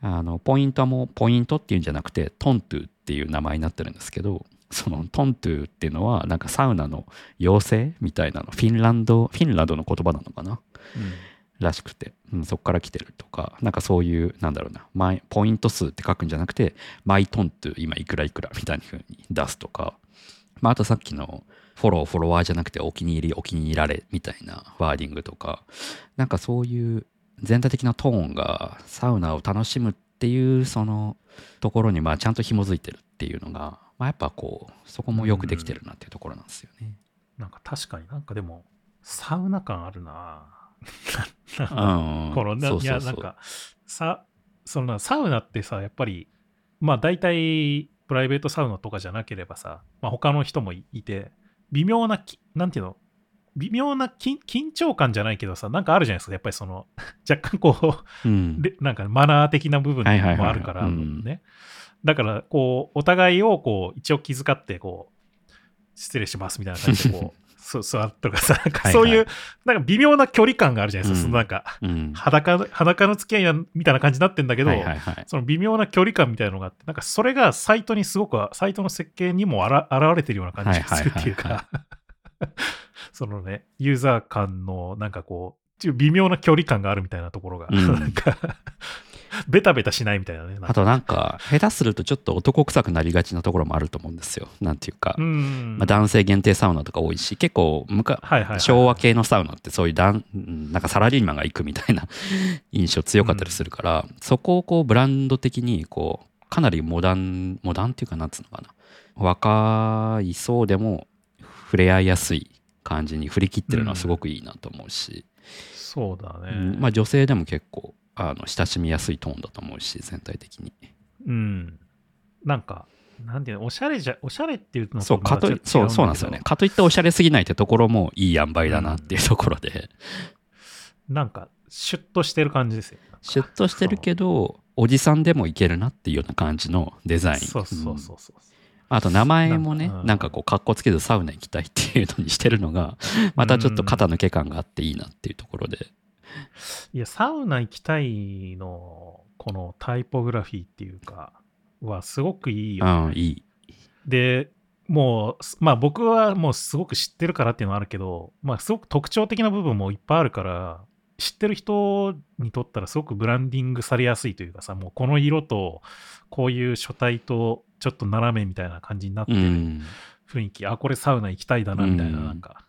あのポイントもポイントっていうんじゃなくてトントゥっていう名前になってるんですけどそのトントゥっていうのはなんかサウナの妖精みたいなのフィンランドフィンランドの言葉なのかな？らしくて、うん、そこから来てるとかなんかそういうなんだろうなマイポイント数って書くんじゃなくてマイトントゥ今いくらいくらみたいな風に出すとか、まあ、あとさっきのフォローフォロワーじゃなくてお気に入りお気に入られみたいなワーディングとか。なんかそういう全体的なトーンがサウナを楽しむっていうそのところにまあちゃんと紐づいてるっていうのが、まあ、やっぱこうそこもよくできてるなっていうところなんですよね。なんか確かになんかでも、サウナ感あるな [LAUGHS] このなそうそうそう。いや、なんか、さ、そのなサウナってさ、やっぱり、まあ大体、プライベートサウナとかじゃなければさ、まあ他の人もいいて、微妙なき、なんていうの、微妙な緊緊張感じゃないけどさ、なんかあるじゃないですか、やっぱりその、[LAUGHS] 若干こう、うん。でなんかマナー的な部分もあるからうん。ね。だから、こう、お互いをこう、一応気遣って、こう、失礼しますみたいな感じで、こう、[LAUGHS] そ座るとかさ、なんかそういう、なんか微妙な距離感があるじゃないですか、うん。そのなんか、うん。裸の、裸の付き合いなみたいな感じになってんだけど、その微妙な距離感みたいなのがあって、なんかそれがサイトにすごく、サイトの設計にもあら現れてるような感じがするっていうか、[LAUGHS] そのね、ユーザー間のなんかこう、ちょっと微妙な距離感があるみたいなところが、うん。なんか、[LAUGHS] ベタベタしないみたいなね。あとなんか、下手するとちょっと男臭くなりがちなところもあると思うんですよ。なんていうかう、ん。まあ、男性限定サウナとか多いし、結構むか、はいはいはい昭和系のサウナってそういうだんなんかサラリーマンが行くみたいな [LAUGHS] 印象強かったりするから、そこをこうブランド的にこうかなりモダンモダンっていうかなんつうのかな若い層でも触れ合いやすい感じに振り切ってるのはすごくいいなと思うし、そうだね。うんまあ、女性でも結構あの親しみやすいトーンだと思うし全体的にうん。なんか、なんていうの、おしゃれじゃ、おしゃれっていうのそうかといそうそうなんですよね。かといっておしゃれすぎないってところもいい塩梅だなっていうところで、なんか、シュッとしてる感じですよ。シュッとしてるけどおじさんでもいけるなっていうような感じのデザインそうそううんそうそう。あと名前もねなんかうんなんかこうかっこつけずサウナ行きたいっていうのにしてるのがまたちょっと肩抜け感があっていいなっていうところでいや、サウナ行きたいの、このタイポグラフィーっていうか、はすごくいいよ、うんいい。で、もう、すまあ僕はもうすごく知ってるからっていうのはあるけど、まあすごく特徴的な部分もいっぱいあるから、知ってる人にとったらすごくブランディングされやすいというかさ、もうこの色と、こういう書体とちょっと斜めみたいな感じになってるうん。雰囲気、あ、これサウナ行きたいだなみたいな、うん。なんか、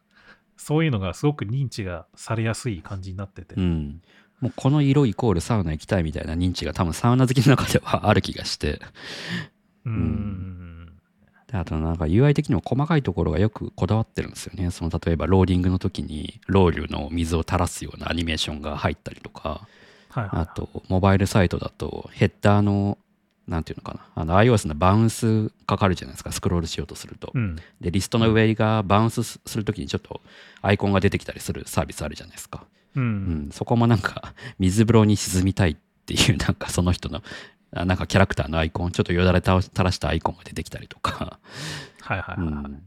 そういうのがすごく認知がされやすい感じになってて。うん。もうこの色イコールサウナ行きたいみたいな認知が多分サウナ好きの中ではある気がして。うーん。であとなんか UI 的にも細かいところがよくこだわってるんですよね。その例えばローディングの時にロウリュの水を垂らすようなアニメーションが入ったりとか。はいはい。あと、モバイルサイトだと、ヘッダーの、なんていうのかな、あの iOS のバウンスかかるじゃないですか、スクロールしようとすると。うん。で、リストの上がバウンスするときにちょっとアイコンが出てきたりするサービスあるじゃないですか。う。うんん、そこもなんか、水風呂に沈みたいっていう、なんかその人の、あなんかキャラクターのアイコン、ちょっとよだれた垂らしたアイコンが出てきたりとか、はいはいはいはい。うん、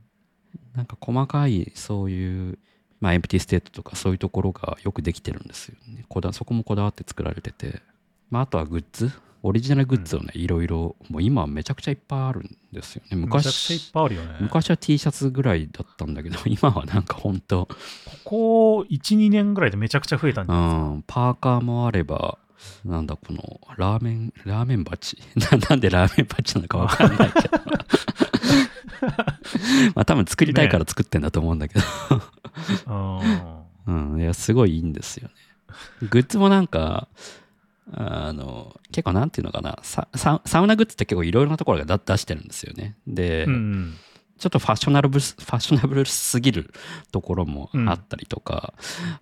なんか細かいそういう、まあ、 empty state とかそういうところがよくできてるんですよね。こだそこもこだわって作られてて、まあ、あとはグッズオリジナルグッズをね、いろいろ、もう今めちゃくちゃいっぱいあるんですよね。めちゃくちゃいっ昔、ぱいあるよね。昔は T シャツぐらいだったんだけど、[LAUGHS] 今はなんかほんと、ここ1、2年ぐらいでめちゃくちゃ増えたんじうゃないですか？ん、パーカーもあれば、なんだこのラーメン、ラーメンバチ [LAUGHS] ななんでラーメンバチなのかわかんないけど。[LAUGHS] まあ多分作りたいから作ってんだと思うんだけど。うんうん、いや、すごいいいんですよね。グッズもなんか、あの、結構。なんていうのかな、サウナグッズって結構いろいろなところがだ出してるんですよね。で、うんちょっとファッショナブルす、ファッショナブルすぎるところもあったりとか、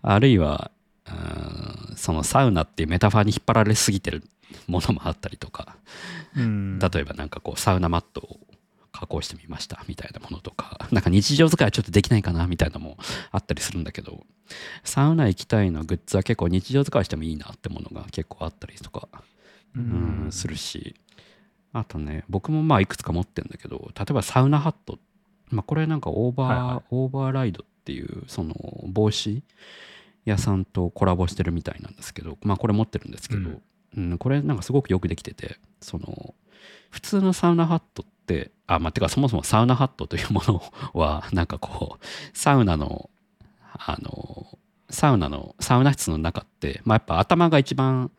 あるいは、うんそのサウナっていうメタファーに引っ張られすぎてるものもあったりとか、うん。例えばなんかこうサウナマットを加工してみましたみたいなものとか、なんか日常使いはちょっとできないかなみたいなのもあったりするんだけど、サウナ行きたいのグッズは結構日常使いしてもいいなってものが結構あったりとか、ううんん、するし、あとね、僕もまあいくつか持ってるんだけど、例えばサウナハット、まあこれなんかオーバー、はいはい。オーバーライドっていうその帽子屋さんとコラボしてるみたいなんですけど、まあこれ持ってるんですけど、うんこれなんかすごくよくできてて、その普通のサウナハットって、あ、まあてかそもそもサウナハットというものは、なんかこう、サウナの、あの、サウナの、サウナ室の中って、まあやっぱ頭が一番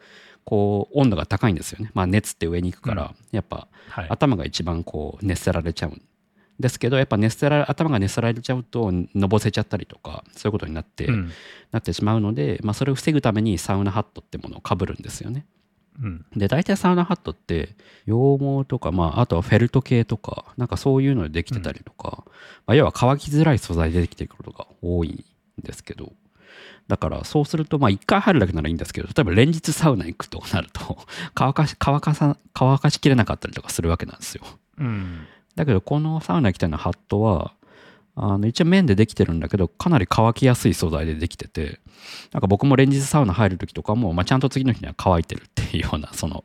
こう温度が高いんですよね。まあ熱って上に行くから、やっぱはい。頭が一番こう熱せられちゃうんですけどやっぱ熱せられ頭が熱せられちゃうとのぼせちゃったりとかそういうことになって、うんなってしまうので、まあ、それを防ぐためにサウナハットってものをかぶるんですよね。うん。で大体サウナハットって羊毛とか、まあ、あとはフェルト系とかなんかそういうのでできてたりとか、まあ、要は乾きづらい素材でできていることが多いんですけどだからそうするとまあ1回入るだけならいいんですけど例えば連日サウナ行くとなると [LAUGHS] 乾かし乾かさ乾かしきれなかったりとかするわけなんですよ。うん。だけどこのサウナ行きたいのハットはあの一応面でできてるんだけどかなり乾きやすい素材でできててなんか僕も連日サウナ入る時とかも、まあ、ちゃんと次の日には乾いてるっていうようなその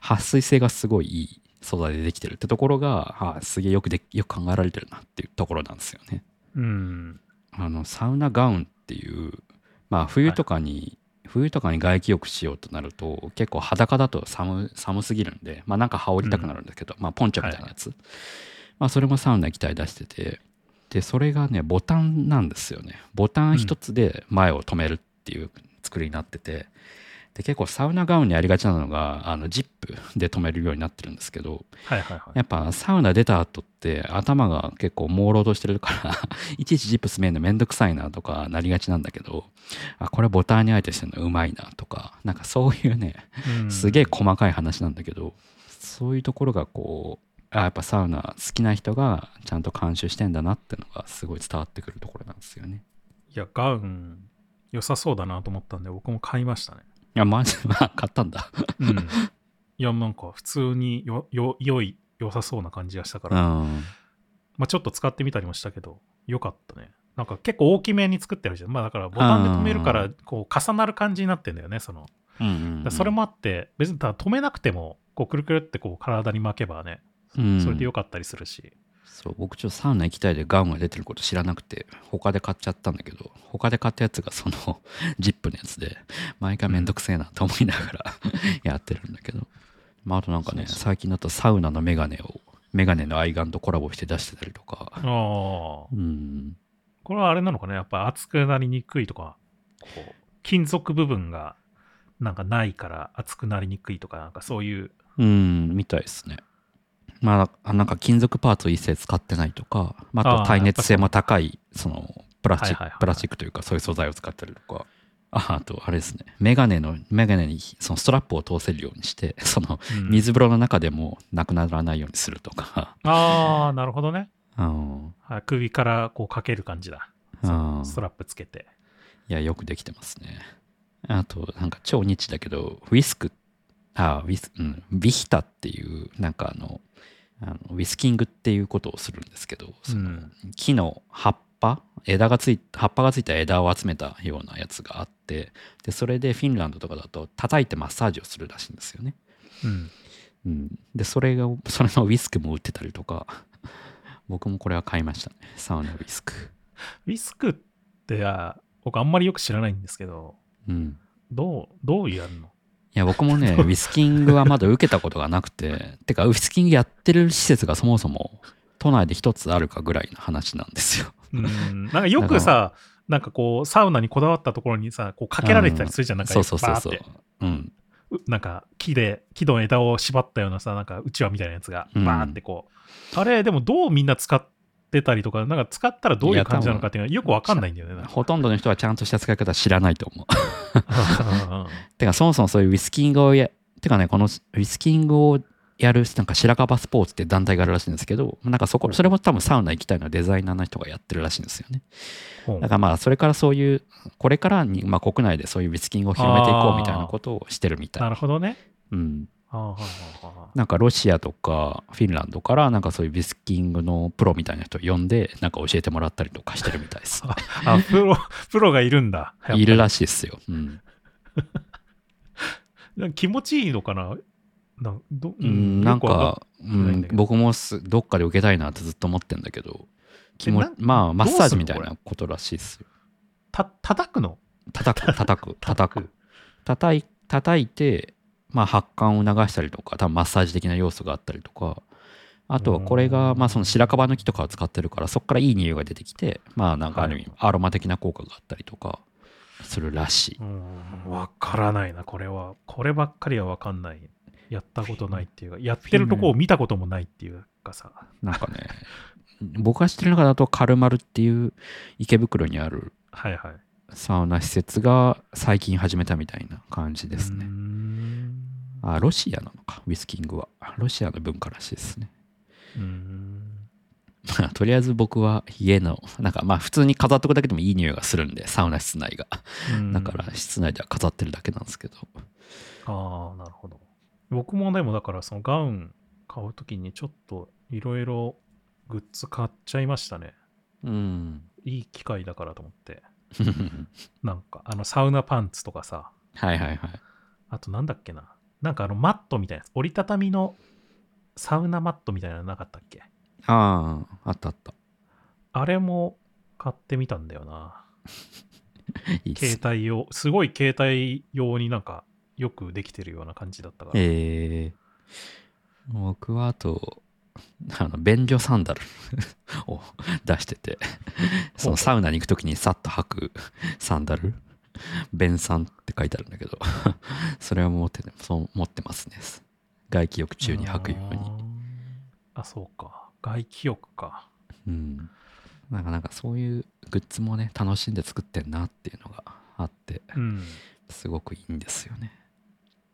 撥水性がすごいいい素材でできてるってところがあすげえよくでよく考えられてるなっていうところなんですよね。うん。あのサウナガウンっていうまあ冬とかに、冬とかに外気浴しようとなると結構裸だと寒寒すぎるんでまあなんか羽織りたくなるんだけど、まあポンチョみたいなやつ、まあそれもサウナ液体出しててでそれがねボタンなんですよね。ボタン一つで前を止めるっていう作りになってて、で結構サウナガウンにありがちなのがあのジップで止めるようになってるんですけどはいはいはい。やっぱサウナ出た後って頭が結構朦朧としてるから [LAUGHS] いちいちジップ詰めるのめんどくさいなとかなりがちなんだけどあこれボタンにあえてしてるのうまいなとかなんかそういうねうんすげえ細かい話なんだけど、そういうところがこうあやっぱサウナ好きな人がちゃんと監修してんだなってのがすごい伝わってくるところなんですよね。いや、ガウン、良さそうだなと思ったんで、僕も買いましたね。いやマジまあ [LAUGHS] 買ったんだ。うん。いや、なんか、普通によ、よ、良い、良さそうな感じがしたかうら、ん。まあちょっと使ってみたりもしたけど、良かったね。なんか結構大きめに作ってるじゃん。まあだからボタンで止めるから、こう重なる感じになってんだよね、その。うんうんうんそれもあって、別にただ止めなくても、こうくるくるってこう体に巻けばね、うんそれで良かったりするし。そう僕ちょっとサウナ行きたいでガウンが出てること知らなくて他で買っちゃったんだけど他で買ったやつがその [LAUGHS] ジップのやつで毎回めんどくせえなと思いながら [LAUGHS] やってるんだけど、まあ、あとなんかね最近だとサウナのメガネをメガネの愛玩とコラボして出してたりとか。ああ。うん。これはあれなのかね、やっぱ熱くなりにくいとか、こう金属部分がなんかないから熱くなりにくいとか、なんかそういう。うんみたいですねまああなんか金属パーツを一切使ってないとか、まあ、あと耐熱性も高いそのプラスチックプラスチックというかそういう素材を使ったりとか。ああとあれですね。メガネのメガネにそのストラップを通せるようにして [LAUGHS] そのうん。水風呂の中でもなくならないようにするとか、ああ、なるほどね。うん。はい首からこうかける感じだ。うん。ストラップつけて。いやよくできてますね。あとなんか超ニッチだけどウィスクあウィス、うん、ビヒタっていうなんかあのあのウィスキングっていうことをするんですけどそのうん。木の葉っぱ枝がつい葉っぱがついた枝を集めたようなやつがあってでそれでフィンランドとかだと叩いてマッサージをするらしいんですよね、うん。うん、でそれがそれのウィスクも売ってたりとか僕もこれは買いましたね。サウナウィスク。ウィスクって、あ僕あんまりよく知らないんですけど、うん。どう、どうやるの？いや僕もね [LAUGHS] ウィスキングはまだ受けたことがなくててかウィスキングやってる施設がそもそも都内で一つあるかぐらいの話なんですよ。うん。なんかよくさ、なんかこう、サウナにこだわったところにさ、こうかけられてたりするじゃん、なんかそうそうそうそう。うん。うなんか木で、木の枝を縛ったようなさ、なんかうちわみたいなやつが、うん。バーってこう。あれ、でもどうみんな使ってたりとか、なんか使ったらどういう感じなのかっていうのはよくわかんないんだよね。ほとんどの人はちゃんとした使い方知らないと思う。う [LAUGHS] んてかそもそもそういうウィスキングをやてかねこのウィスキングをやるなんか白樺スポーツって団体があるらしいんですけどなんかそこそれも多分サウナ行きたいのはデザイナーの人がやってるらしいんですよね。だからまあそれからそういうこれからに、まあ、国内でそういうウィスキングを広めていこうみたいなことをしてるみたい。なるほどね。うんなんかロシアとかフィンランドからなんかそういうウィスキングのプロみたいな人を呼んでなんか教えてもらったりとかしてるみたいです。[LAUGHS] あ、プロ、プロがいるんだ。いるらしいですよ、うん。[LAUGHS] 気持ちいいのかな？などうん、なんか、うん僕もすどっかで受けたいなってずっと思ってんだけど気もなまあマッサージみたいなことらしいですよ。た、叩くの？叩く叩く。叩く。叩い叩いて、まあ、発汗を流したりとか多分マッサージ的な要素があったりとかあとはこれが、まあ、その白樺の木とかを使ってるからそこからいい匂いが出てきてまあなんかある意味アロマ的な効果があったりとかするらしいうん、わからないな、これは。こればっかりはわかんない。やったことないっていうか、やってるとこを見たこともないっていうかさ。なんかね僕が知ってる中だとカルマルっていう池袋にあるはいはい。サウナ施設が最近始めたみたいな感じですね。んあ、ロシアなのか、ウィスキングは。ロシアの文化らしいですね。まあ [LAUGHS] とりあえず僕は家の、なんかまあ普通に飾っとくだけでもいい匂いがするんで、サウナ室内が。うんだから室内では飾ってるだけなんですけど。ああ、なるほど。僕もでもだからそのガウン買うときにちょっといろいろグッズ買っちゃいましたね。うん。いい機会だからと思って。なんかあのサウナパンツとかさ、はいはいはい。あとなんだっけな。なんかあのマットみたいなやつ、折りたたみのサウナマットみたいなのなかったっけ？ああ、あったあった。あれも買ってみたんだよな。[LAUGHS] いいっす携帯用、すごい携帯用になんかよくできてるような感じだったから。えー、僕はあと、あの便所サンダル [LAUGHS] を出してて、そのサウナに行くときにさっと履くサンダル弁さんって書いてあるんだけど [LAUGHS] それは持ってそう持ってますね外気浴中に吐くようにあ、そうか。外気浴か。うんなんかなんかそういうグッズもね楽しんで作ってんなっていうのがあってうん。すごくいいんですよね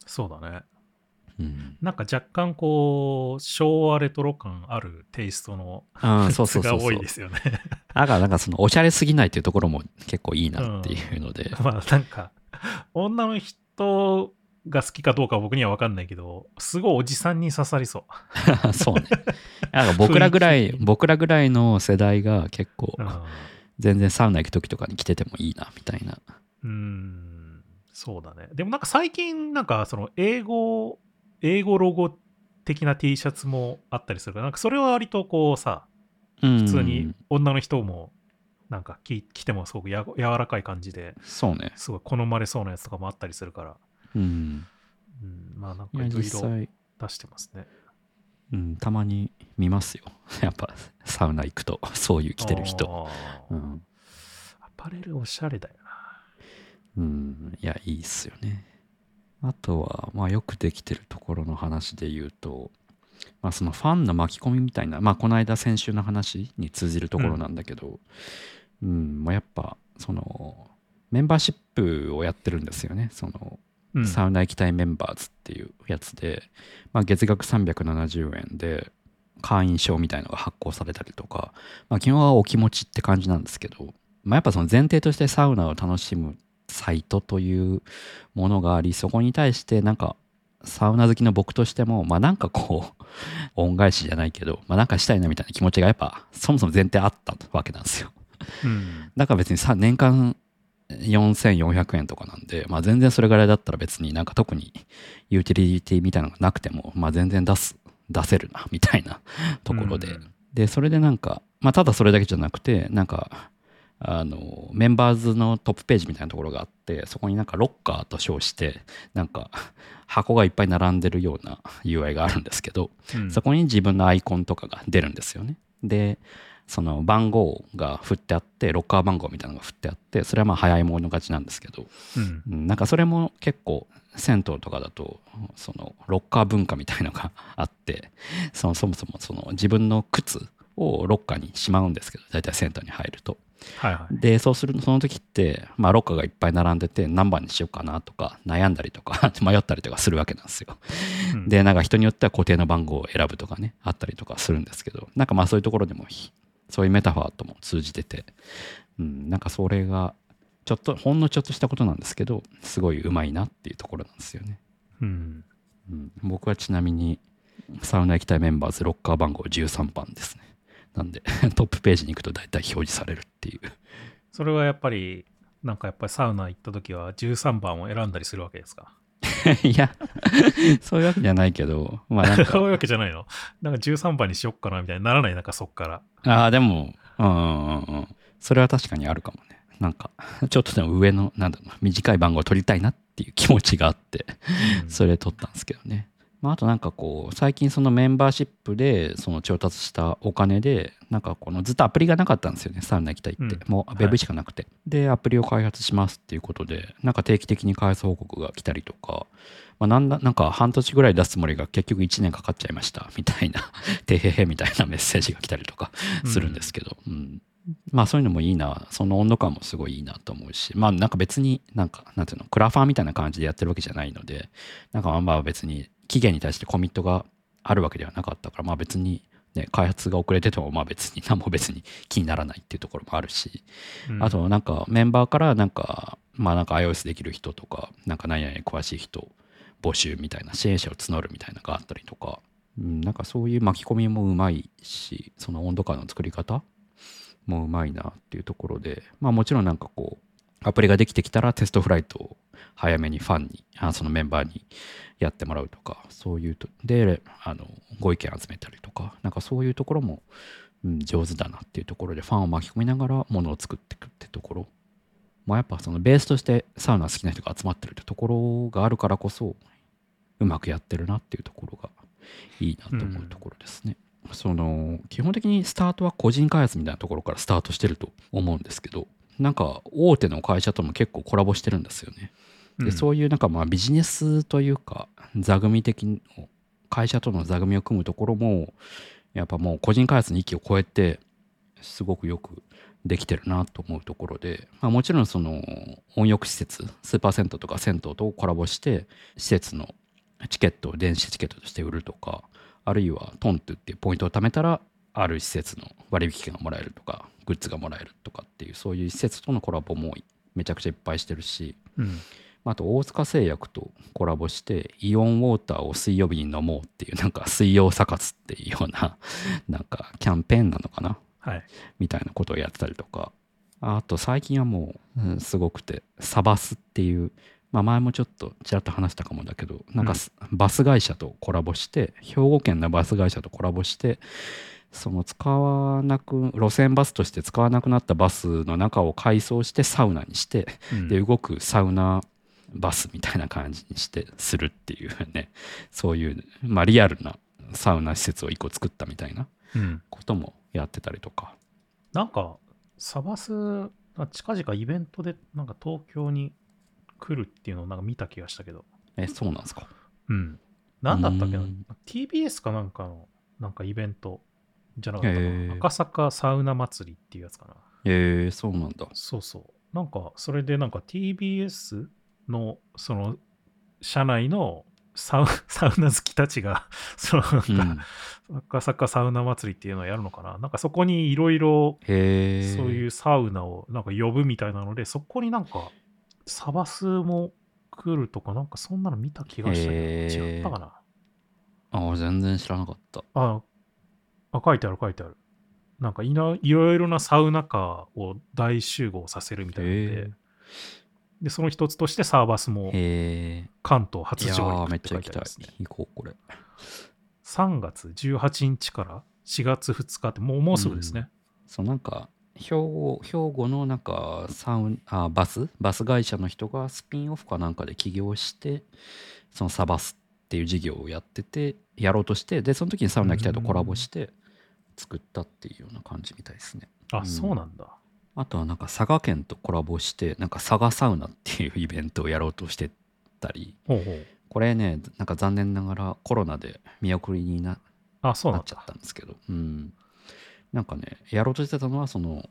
そうだね。うん。なんか若干こう、昭和レトロ感あるテイストのあそうグッズが多そう。そうそう [LAUGHS] いですよね。だからなんかそのおしゃれすぎないっていうところも結構いいなっていうので、まあなんか、女の人が好きかどうかは僕には分かんないけど、すごいおじさんに刺さりそう。[LAUGHS] そうね。なんか僕らぐらい僕らぐらいの世代が結構うん。全然サウナ行く時とかに着ててもいいなみたいな。うーん、そうだね。でもなんか最近、なんかその英語、英語ロゴ的な T シャツもあったりするから、なんかそれは割とこうさ、普普通に女の人もなんか着着てもすごくや柔らかい感じで、そうね。すごい好まれそうなやつとかもあったりするから、うん。うん、まあなんかいろいろ出してますね。うん、たまに見ますよ。[LAUGHS] やっぱサウナ行くとそういう着てる人。うん、アパレルおしゃれだよな。うん、いやいいっすよねあとはまあよくできてるところの話で言うとまあそのファンの巻き込みみたいなまあこの間先週の話に通じるところなんだけどうん、まあやっぱそのメンバーシップをやってるんですよね。そのうん、サウナ行きたいメンバーズっていうやつで、まあ、月額370円で会員証みたいのが発行されたりとか、まあ、基本はお気持ちって感じなんですけど、まあ、やっぱその前提としてサウナを楽しむサイトというものがありそこに対してなんかサウナ好きの僕としてもまあなんかこう [LAUGHS] 恩返しじゃないけど、まあ、なんかしたいなみたいな気持ちがやっぱそもそも前提あったわけなんですよ。うん、だから別にさ年間4400円とかなんで、まあ、全然それぐらいだったら別になんか特にユーティリティみたいなのがなくても、まあ、全然出す出せるなみたいなところで、うん。でそれでなんか、まあ、ただそれだけじゃなくてなんかあのメンバーズのトップページみたいなところがあってそこになんかロッカーと称してなんか [LAUGHS] 箱がいっぱい並んでるような UI があるんですけど、うんそこに自分のアイコンとかが出るんですよね。で、その番号が振ってあって、ロッカー番号みたいなのが振ってあって、それはまあ早い者勝ちなんですけど、うんうんなんかそれも結構銭湯とかだと、そのロッカー文化みたいのがあって、そのそもそもその自分の靴をロッカーにしまうんですけど、大体銭湯に入ると。はいはい。でそうするその時って、まあ、ロッカーがいっぱい並んでて何番にしようかなとか悩んだりとか [LAUGHS] 迷ったりとかするわけなんですよ。うんでなんか人によっては固定の番号を選ぶとかねあったりとかするんですけどなんかまあそういうところでもひそういうメタファーとも通じてて、うん、なんかそれがちょっとほんのちょっとしたことなんですけどすごいうまいなっていうところなんですよね。うん、うん、僕はちなみにサウナ行きたいメンバーズロッカー番号13番ですね。なんで [LAUGHS] トップページに行くと大体表示されるっていう。それはやっぱり、なんかやっぱりサウナ行った時は13番を選んだりするわけですか？[LAUGHS] いや [LAUGHS] そういうわけじゃないけどまあなんかそういうわけじゃないの？なんか13番にしよっかなみたいにならない？なんかそっから。ああ、でも、うんうんうん。それは確かにあるかもね。なんか、ちょっとでも上の、なんだろうな、短い番号を取りたいなっていう気持ちがあって、うんそれで取ったんですけどね。まあ、あとなんかこう、最近そのメンバーシップで、その調達したお金で、なんかこのずっとアプリがなかったんですよね、サウナ行きたいって。うん。もうウェブしかなくて、で、アプリを開発しますっていうことで、なんか定期的に開発報告が来たりとか、まあ、なんだなんか半年ぐらい出すつもりが結局1年かかっちゃいました。みたいな、[LAUGHS] てへへみたいなメッセージが来たりとかするんですけど、うん。まあそういうのもいいな、その温度感もすごいいいなと思うし、まあなんか別になんか、なんていうの、クラファンみたいな感じでやってるわけじゃないので、なんかまあ別に期限に対してコミットがあるわけではなかったから、まあ別に、ね、開発が遅れててもまあ別に何も別に気にならないっていうところもあるし、うん。あとなんかメンバーからなんか、まあなんか iOS できる人とか、なんか何々に詳しい人募集みたいな支援者を募るみたいなのがあったりとか、うん、なんかそういう巻き込みもうまいし、その温度感の作り方もうまいなっていうところで、まあもちろんなんかこう、アプリができてきたらテストフライトを早めにファンに、あそのメンバーにやってもらうとか、そういうと、で、あの、ご意見集めたりとか、なんかそういうところも、うん、上手だなっていうところで、ファンを巻き込みながらものを作っていくってところ。まあやっぱそのベースとしてサウナ好きな人が集まってるってところがあるからこそ、うまくやってるなっていうところがいいなと思うところですね。その基本的にスタートは個人開発みたいなところからスタートしてると思うんですけどなんか大手の会社とも結構コラボしてるんですよね。でそういうなんかまあビジネスというか座組的会社との座組を組むところもやっぱもう個人開発の域を超えてすごくよくできてるなと思うところで、まあ、もちろんその温浴施設スーパー銭湯とか銭湯とコラボして施設のチケットを電子チケットとして売るとかあるいはトントゥっていうポイントを貯めたらある施設の割引券がもらえるとかグッズがもらえるとかっていうそういう施設とのコラボもめちゃくちゃいっぱいしてるし、うんあと大塚製薬とコラボしてイオンウォーターを水曜日に飲もうっていうなんか水曜サ活っていうような [LAUGHS] なんかキャンペーンなのかな？はい。みたいなことをやってたりとか。あと最近はもう、うんすごくてサバスっていうまあ前もちょっとちらっと話したかもだけどなんかすバス会社とコラボして兵庫県のバス会社とコラボしてその使わなく路線バスとして使わなくなったバスの中を改装してサウナにしてうん。で動くサウナバスみたいな感じにしてするっていうねそういう、まあ、リアルなサウナ施設を一個作ったみたいなうんこともやってたりとかなんか、サバス、近々イベントで、なんか東京に来るっていうのをなんか見た気がしたけど、えそうなんですか？うん。なんだったっけな？うん ?TBS かなんかの、なんかイベントじゃなかったかへーな。赤坂サウナ祭りっていうやつかな。えー、そうなんだそうそう。なんか、それでなんか TBS の、その、社内のサウ [LAUGHS] サウナ好きたちが、[LAUGHS] そのうんなんか、赤坂サウナ祭りっていうのをやるのかな。なんかそこにいろいろ、そういうサウナをなんか呼ぶみたいなので、そこになんか、サバスも来るとか、なんかそんなの見た気がしたけへど、ー違ったかな。あ全然知らなかったあ、あ、書いてある書いてある。なんかいないろいろなサウナカーを大集合させるみたいなのでへ、で、その一つとしてサーバスも関東初上陸って書いてありますね。行こうこれ。3月18日から4月2日ってもうもうすぐですね。そうなんか兵庫兵庫のなんかサウンあバス？バス会社の人がスピンオフかなんかで起業してそのサバスっていう事業をやっててやろうとしてでその時にサウナ来たいとコラボして作ったっていうような感じみたいですね。あ、うん。そうなんだ。あとはなんか佐賀県とコラボしてなんか佐賀サウナっていうイベントをやろうとしてたり。これねなんか残念ながらコロナで見送りになあ、そうなっちゃだ。ったんですけど、うん。なんかね、やろうとしてたのは、その、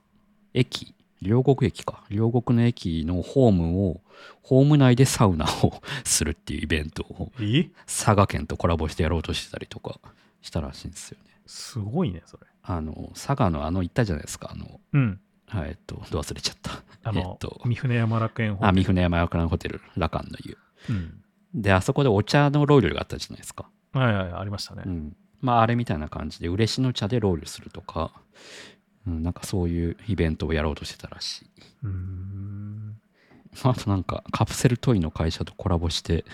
駅、両国駅か、両国の駅のホームを、ホーム内でサウナを [LAUGHS] するっていうイベントを、え？佐賀県とコラボしてやろうとしてたりとかしたらしいんですよね。すごいね、それ。あの、佐賀のあの、行ったじゃないですか、あの、うん。はい、えっと、どう忘れちゃった。あの、えっと三船山楽園ホあ、テル三船山ラカンホテル、ラカンの湯。うん。で、あそこでお茶のロールがあったじゃないですか。はいはい、ありましたね。うん、まああれみたいな感じで嬉野茶でロールするとか、うん、なんかそういうイベントをやろうとしてたらしい。うーん。[LAUGHS] あとなんかカプセルトイの会社とコラボして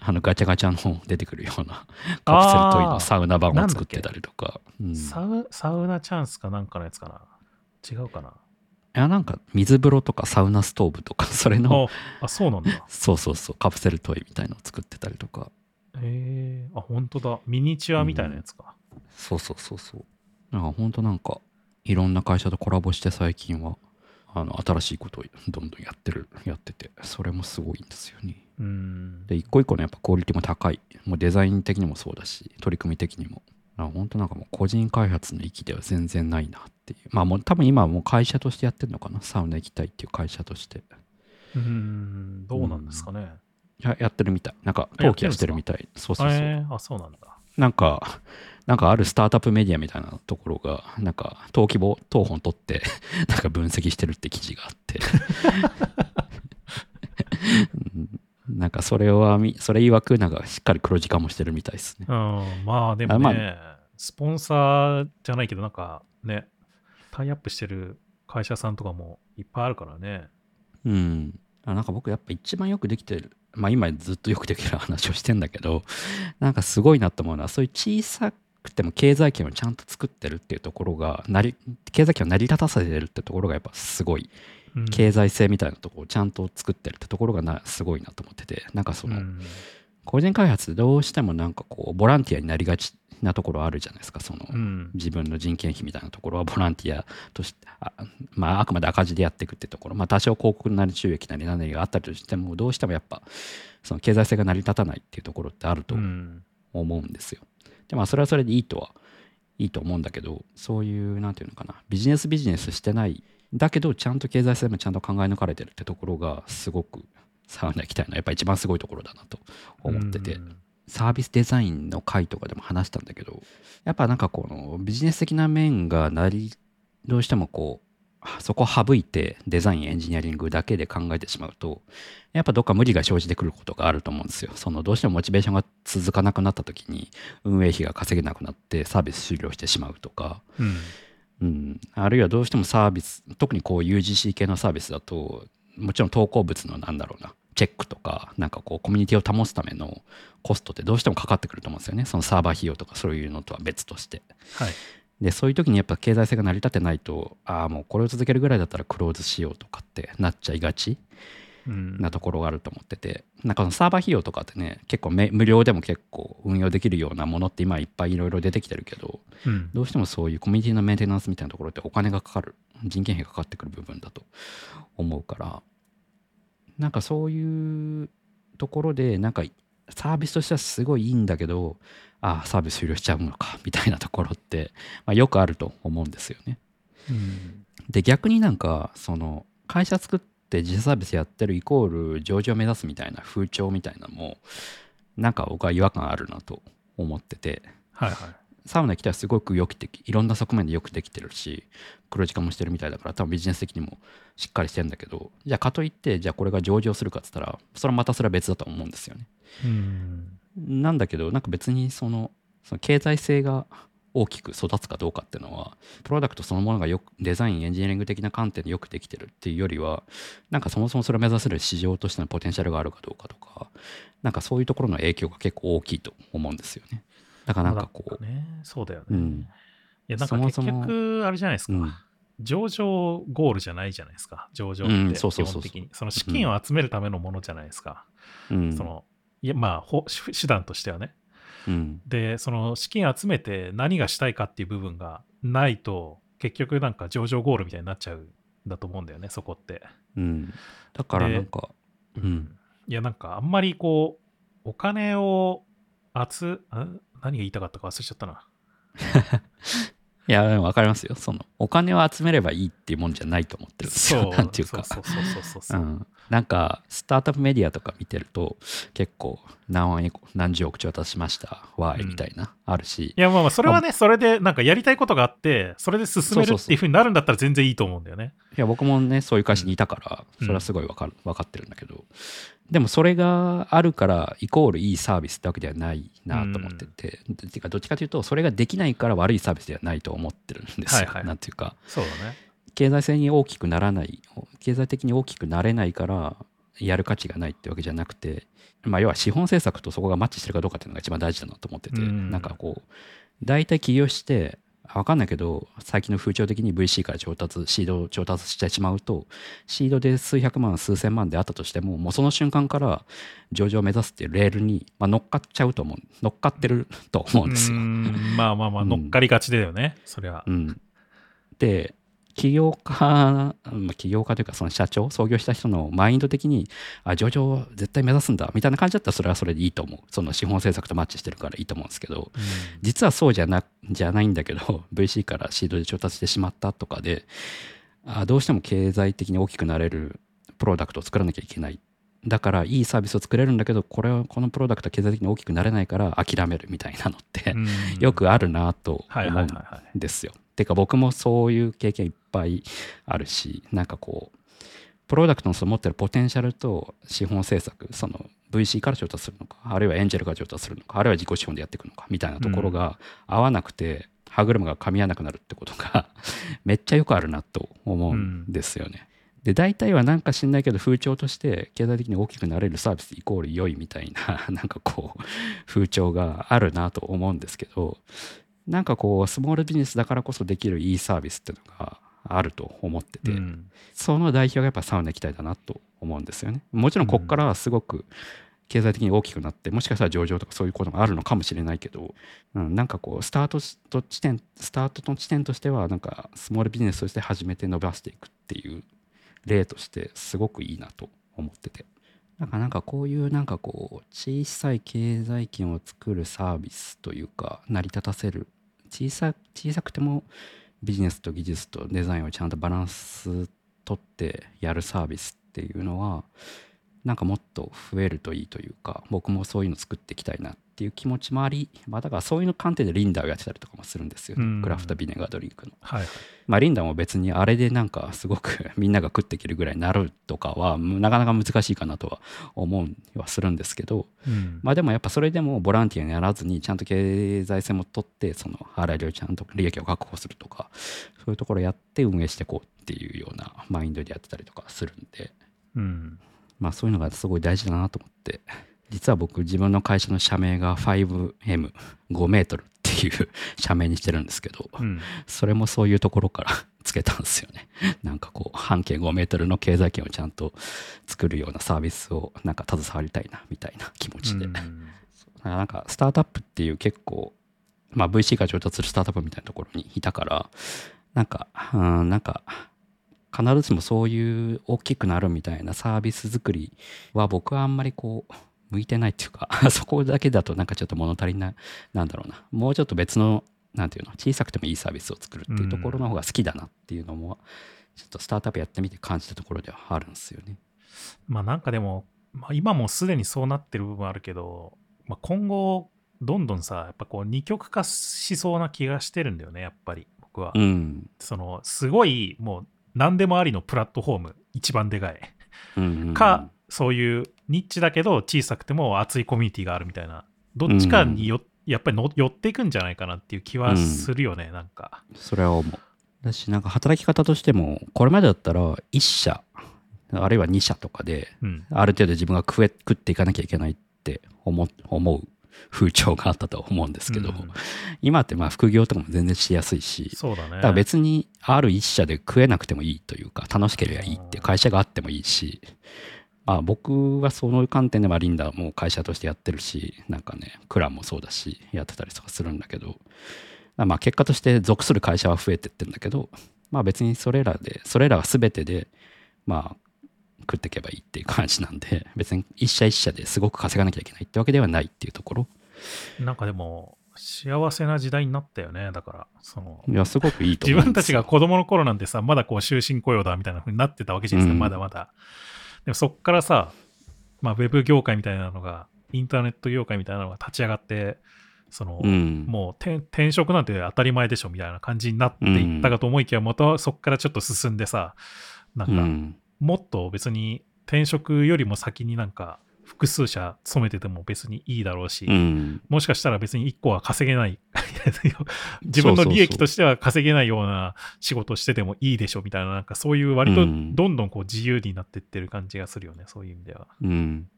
あのガチャガチャの出てくるようなカプセルトイのサウナ版を作ってたりとか。うん、いサウサウナチャンスかなんかのやつかな。違うかな。やなんか水風呂とかサウナストーブとか [LAUGHS] それのあ、あ、そうなんだ。そうそうそうカプセルトイみたいのを作ってたりとかへえあ、本当だ。ミニチュアみたいなやつか。そうそうそうそうなんかほんとなんかいろんな会社とコラボして最近はあの新しいことをどんどんやってるやっててそれもすごいんですよねうーん。で一個一個のやっぱクオリティも高いもうデザイン的にもそうだし取り組み的にも本当なんかもう個人開発の域では全然ないなっていう。まあもう多分今はもう会社としてやってるのかな？サウナ行きたいっていう会社として。うーん。どうなんですかね。ややってるみたい。なんか登記はしてるみたい。そうそうそう、えーあ、そうなんだ。なんかなんかあるスタートアップメディアみたいなところがなんか登記簿当本取って [LAUGHS] なんか分析してるって記事があって。うんなんかそれはみそれ曰くなんかしっかり黒字化もしてるみたいですねうん。まあでもあまね、スポンサーじゃないけど、なんかね、タイアップしてる会社さんとかもいっぱいあるからね。うん。あなんか僕やっぱ一番よくできてる、まあ今ずっとよくできる話をしてんだけど、[LAUGHS] なんかすごいなと思うのは、そういう小さくても経済圏をちゃんと作ってるっていうところが、なり経済圏を成り立たせてるってところがやっぱすごい、うん経済性みたいなところをちゃんと作ってるってところがなすごいなと思ってて、なんかその、うん。個人開発どうしてもなんかこうボランティアになりがちなところあるじゃないですか。その、うん。自分の人件費みたいなところは。ボランティアとしてあ,、まあ、あくまで赤字でやっていくってところ、まあ、多少広告なり収益なり何なりがあったりとしてもどうしてもやっぱその経済性が成り立たないっていうところってあるとうん。思うんですよ。でまあそれはそれでいいとはいいと思うんだけどそういうなんていうのかな。ビジネスビジネスしてないだけどちゃんと経済性もちゃんと考え抜かれてるってところがすごくサウナ行きたいのはやっぱ一番すごいところだなと思ってて、うん。サービスデザインの回とかでも話したんだけどやっぱなんかこのビジネス的な面がなりどうしてもこうそこを省いてデザインエンジニアリングだけで考えてしまうとやっぱどっか無理が生じてくることがあると思うんですよ。そのどうしてもモチベーションが続かなくなった時に運営費が稼げなくなってサービス終了してしまうとか。うん。うん、あるいはどうしてもサービス特にこう UGC 系のサービスだともちろん投稿物のなんだろうなチェックとかなんかこうコミュニティを保つためのコストってどうしてもかかってくると思うんですよねそのサーバー費用とかそういうのとは別としてはい。でそういう時にやっぱ経済性が成り立ってないとああもうこれを続けるぐらいだったらクローズしようとかってなっちゃいがちうん。なところがあると思っててなんかそのサーバー費用とかってね結構め無料でも結構運用できるようなものって今いっぱいいろいろ出てきてるけどうん。どうしてもそういうコミュニティのメンテナンスみたいなところってお金がかかる人件費がかかってくる部分だと思うからなんかそういうところでなんかサービスとしてはすごいいいんだけどああサービス終了しちゃうのかみたいなところって、まあ、よくあると思うんですよね。うん。で逆になんかその会社作って自社サービスやってるイコール上場を目指すみたいな風潮みたいなのもなんか僕は違和感あるなと思っててはいはい。サウナ来たらすごくよくできいろんな側面でよくできてるし黒字化もしてるみたいだから多分ビジネス的にもしっかりしてるんだけどじゃあかといってじゃあこれが上場するかっつったらそれはまたそれは別だと思うんですよね。うん。なんだけどなんか別にそのその経済性が大きく育つかどうかっていうのはプロダクトそのものがよくデザインエンジニアリング的な観点でよくできてるっていうよりはなんかそもそもそれを目指せる市場としてのポテンシャルがあるかどうかとかなんかそういうところの影響が結構大きいと思うんですよね。だからなんかこう、ね、そうだよね。うんいや、なんか結局、あれじゃないですか。うん上場ゴールじゃないじゃないですか。上場ってうん基そうそうそうそう本的に。その資金を集めるためのものじゃないですか。うんそのいやまあほ手段としてはね。うんで、その資金集めて何がしたいかっていう部分がないと、結局なんか上場ゴールみたいになっちゃうんだと思うんだよね、そこって。うん、だからなんか、うん、いや、なんかあんまりこう、お金を集、あ何が言いたかったか忘れちゃったな。[LAUGHS] いや、分かりますよ。その、お金を集めればいいっていうもんじゃないと思ってるんですよ。なんていうか。そうそうそうそうそうう。ん、なんかスタートアップメディアとか見てると結構何万円何十億調達しましたわーいみたいな、あるし。いやまあまあそれはね、それでなんかやりたいことがあって、それで進めるっていうふうになるんだったら全然いいと思うんだよね。いや僕もねそういう会社にいたからうん。それはすごい分かる分かってるんだけど。でもそれがあるからイコールいいサービスってわけではないなと思ってて、ていうかどっちかというとそれができないから悪いサービスではないと思ってるんですよ、はいはい。なんていうか。そうだね。経済性に大きくならない経済的に大きくなれないからやる価値がないってわけじゃなくて、まあ、要は資本政策とそこがマッチしてるかどうかっていうのが一番大事だなと思ってて、うん。なんかこう大体起業して分かんないけど最近の風潮的に VC から調達シードを調達してしまうとシードで数百万数千万であったとしてももうその瞬間から上場を目指すっていうレールに、まあ、乗っかっちゃうと思う乗っかってると思うんですよ。まあまあまあ、うん。乗っかりがちだよね、そりゃ。うん、で起業家、まあ起業家というかその社長創業した人のマインド的にあ上場を絶対目指すんだみたいな感じだったらそれはそれでいいと思う。その資本政策とマッチしてるからいいと思うんですけど実はそうじゃなじゃないんだけど VC からシードで調達してしまったとかであどうしても経済的に大きくなれるプロダクトを作らなきゃいけない。だからいいサービスを作れるんだけどこれはこのプロダクトは経済的に大きくなれないから諦めるみたいなのって、うん。よくあるなとはい思うんはいはいはい。でてか僕もそういう経験いっぱいあるしなんかこうプロダクトのその持ってるポテンシャルと資本政策その VC から調達するのかあるいはエンジェルから調達するのかあるいは自己資本でやっていくのかみたいなところが合わなくて、歯車が噛み合わなくなるってことがめっちゃよくあるなと思うんですよね。で大体はなんか知んないけど風潮として経済的に大きくなれるサービスイコール良いみたいななんかこう風潮があるなと思うんですけどなんかこうスモールビジネスだからこそできるいいサービスっていうのがあると思ってて、うんその代表がやっぱサウナ行きたいだなと思うんですよね。もちろんここからはすごく経済的に大きくなってもしかしたら上場とかそういうこともあるのかもしれないけど、うん、なんかこうスタートと地点スタートの地点としてはなんかスモールビジネスとして始めて伸ばしていくっていう例としてすごくいいなと思っててなんかなんかこういうなんかこう小さい経済圏を作るサービスというか成り立たせる小さ小さくてもビジネスと技術とデザインをちゃんとバランス取ってやるサービスっていうのはなんかもっと増えるといいというか僕もそういうの作っていきたいなっていう気持ちもあり、まあ、だからそういうの観点でリンダーをやってたりとかもするんですよね、うんクラフトビネガードリンクの。はいはい。まあ、リンダーも別にあれでなんかすごくみんなが食っていけるぐらいになるとかはなかなか難しいかなとは思うはするんですけど、うんまあでもやっぱそれでもボランティアにならずにちゃんと経済性も取ってその払い量ちゃんと利益を確保するとかそういうところやって運営していこうっていうようなマインドでやってたりとかするんでうん。まあそういうのがすごい大事だなと思って。実は僕自分の会社の社名が 5M5 メートルっていう [LAUGHS] 社名にしてるんですけどうん。それもそういうところから [LAUGHS] つけたんですよね。なんかこう半径5メートルの経済圏をちゃんと作るようなサービスをなんか携わりたいなみたいな気持ちで、うん。なんかスタートアップっていう結構、まあ、VC が上達するスタートアップみたいなところにいたからなんかうんなんか必ずしもそういう大きくなるみたいなサービス作りは僕はあんまりこう向いてないっていうか [LAUGHS] そこだけだとなんかちょっと物足りないなんだろうなもうちょっと別のなんていうの小さくてもいいサービスを作るっていうところの方が好きだなっていうのもちょっとスタートアップやってみて感じたところではあるんですよね。まあなんかでも、まあ、今もすでにそうなってる部分あるけど、まあ、今後どんどんさやっぱこう二極化しそうな気がしてるんだよねやっぱり僕は、うん。そのすごいもう何でもありのプラットフォーム一番でかい。うんうんうん。か、そういうニッチだけど小さくても熱いコミュニティがあるみたいな。どっちかによ、やっぱりの寄っていくんじゃないかなっていう気はするよね、なんか。それは思う。だし、なんか働き方としても、これまでだったら1社、あるいは2社とかで、うん。ある程度自分が食え食っていかなきゃいけないって思思う風潮があったと思うんですけど、うん。今ってまあ副業とかも全然しやすいし、そうだね。だから別にある一社で食えなくてもいいというか、楽しければいいって会社があってもいいし、まあ僕はその観点ではリンダも会社としてやってるし、なんかね、クランもそうだし、やってたりとかするんだけど、まあ結果として属する会社は増えてってんだけど、まあ別にそれらで、それらが全てで、まあ食っていけばいいっていう感じなんで、[LAUGHS] 別に一社一社ですごく稼がなきゃいけないってわけではないっていうところ、なんかでも幸せな時代になったよね。だからそのいや、すごくいいと自思うんです。よ分たちが子供の頃なんてさまだこう終身雇用だみたいな風になってたわけじゃないですか、うん。まだまだ。でもそっからさ、まあ、ウェブ業界みたいなのがインターネット業界みたいなのが立ち上がってその、うん。もう転転職なんて当たり前でしょみたいな感じになっていったかと思いきや、またそこからちょっと進んでさなんかうん。もっと別に転職よりも先になんか複数社勤めてても別にいいだろうし、うん。もしかしたら別に1個は稼げない [LAUGHS] 自分の利益としては稼げないような仕事をしててもいいでしょみたいななんかそういう割とうんどんどんこう自由になってってる感じがするよね、そういう意味では。うん。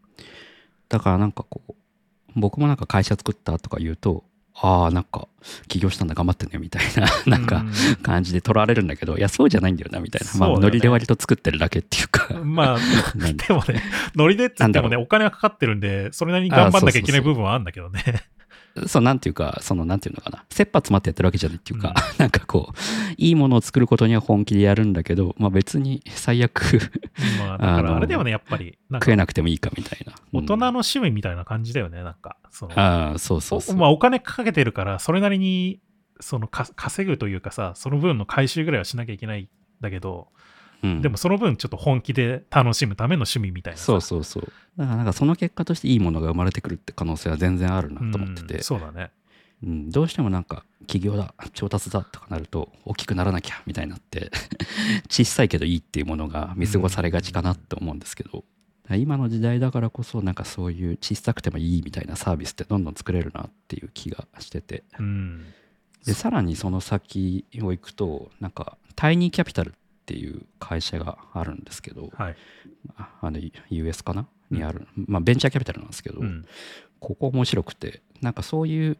だからなんかこう、僕もなんか会社作ったとか言うと、ああ、なんか起業したんだ頑張ってねみたいな、[LAUGHS] なんかう感じで取られるんだけど、いや、そうじゃないんだよなみたいな。まあ、ノリで割と作ってるだけっていうか。まあ、で [LAUGHS] [LAUGHS] でもね、ノリでっつってもね、お金はかかってるんで、それなりに頑張んなきゃいけない部分はあるんだけどね。そう、なんていうか、その、なんていうのかな。切羽詰まってやってるわけじゃないっていうか、[LAUGHS] なんかこう、いいものを作ることには本気でやるんだけど、まあ別に最悪まあ、だからあれだよね、やっぱり。食かえなくてもいいかみたいな。大人のうん趣味みたいな感じだよね、なんか。そのああ、そうそうそう。おまあ、お金かけてるから、それなりにそのか稼ぐというかさ、その分の回収ぐらいはしなきゃいけないんだけど、うんでもその分ちょっと本気で楽しむための趣味みたいなさそうそうそう。だからなんかその結果としていいものが生まれてくるって可能性は全然あるなと思ってて、うんそうだね。うんどうしてもなんか起業だ、調達だとかなると大きくならなきゃみたいになって、[LAUGHS] 小さいけどいいっていうものが見過ごされがちかなって思うんですけど、今の時代だからこそなんかそういう小さくてもいいみたいなサービスってどんどん作れるなっていう気がしてて、うん。でさらにその先を行くとなんかタイニーキャピタルっていう会社があるんですけど、はい。ああの US かな？にある、まあ、ベンチャーキャピタルなんですけど、うん。ここ面白くてなんかそういう、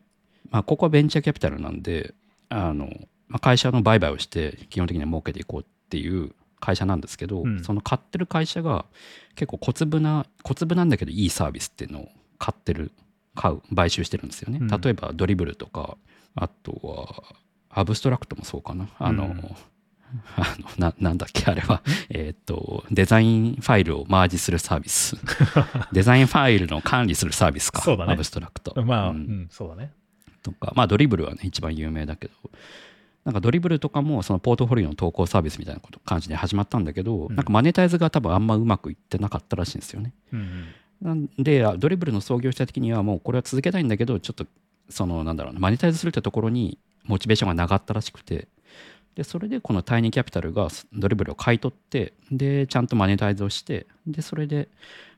まあ、ここはベンチャーキャピタルなんであの、まあ、会社の売買をして基本的には儲けていこうっていう会社なんですけど、うん。その買ってる会社が結構小粒な小粒なんだけどいいサービスっていうのを買ってる買う買収してるんですよね、うん。例えばドリブルとかあとはアブストラクトもそうかな？あの、うん [LAUGHS] あのななんだっけあれは。え？ーっとデザインファイルをマージするサービス。[LAUGHS] デザインファイルの管理するサービスかそうだね。アブストラクト。まあ、ううんん、そうだね。とか、まあ、ドリブルはね、一番有名だけど、なんかドリブルとかも、そのポートフォリオの投稿サービスみたいなこと感じで始まったんだけど、うん。なんかマネタイズが多分あんまうまくいってなかったらしいんですよね。うん。なんで、あドリブルの創業者的には、もうこれは続けたいんだけど、ちょっと、その、なんだろうな、マネタイズするってところに、モチベーションがなかったらしくて、で、それでこのタイニーキャピタルがドリブルを買い取って、で、ちゃんとマネタイズをして、で、それで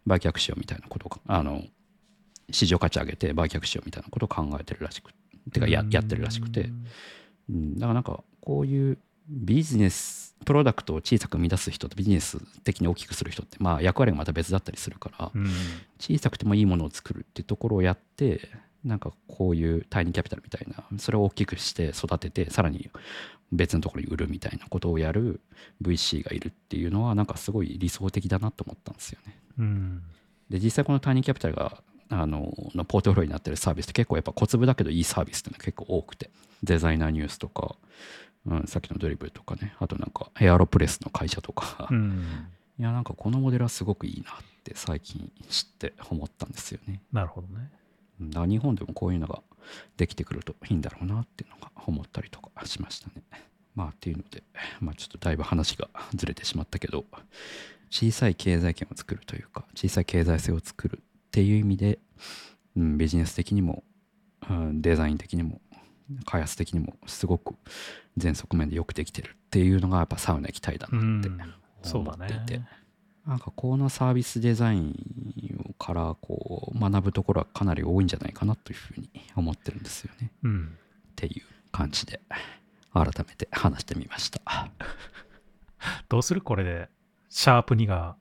売却しようみたいなことを、あの、市場価値上げて売却しようみたいなことを考えてるらしくてかややってるらしくて、うん、だからなんかこういうビジネスプロダクトを小さく生み出す人とビジネス的に大きくする人ってまあ役割がまた別だったりするからうん。小さくてもいいものを作るっていうところをやってなんかこういうタイニーキャピタルみたいなそれを大きくして育ててさらに別のところに売るみたいなことをやる VC がいるっていうのはなんかすごい理想的だなと思ったんですよね。うんで実際このタイニーキャピタルがあののポートフォリオになってるサービスって結構やっぱ小粒だけどいいサービスっていうのが結構多くてデザイナーニュースとか、うん、さっきのドリブルとかねあとなんかエアロプレスの会社とか、いうんやなんかこのモデルはすごくいいなって最近知って思ったんですよねなるほどね。うんだ日本でもこういうのができてくるといいんだろうなっていうのが思ったりとかしましたねまあっていうのでまあちょっとだいぶ話がずれてしまったけど小さい経済圏を作るというか小さい経済性を作るっていう意味で、うん、ビジネス的にも、うん、デザイン的にも開発的にもすごく全側面でよくできてるっていうのがやっぱサウナ行きたいだうなって思っていて、ね。なんかこのサービスデザインからこう学ぶところはかなり多いんじゃないかなというふうに思ってるんですよね。うん。っていう感じで改めて話してみました。どうするこれで、シャープ2が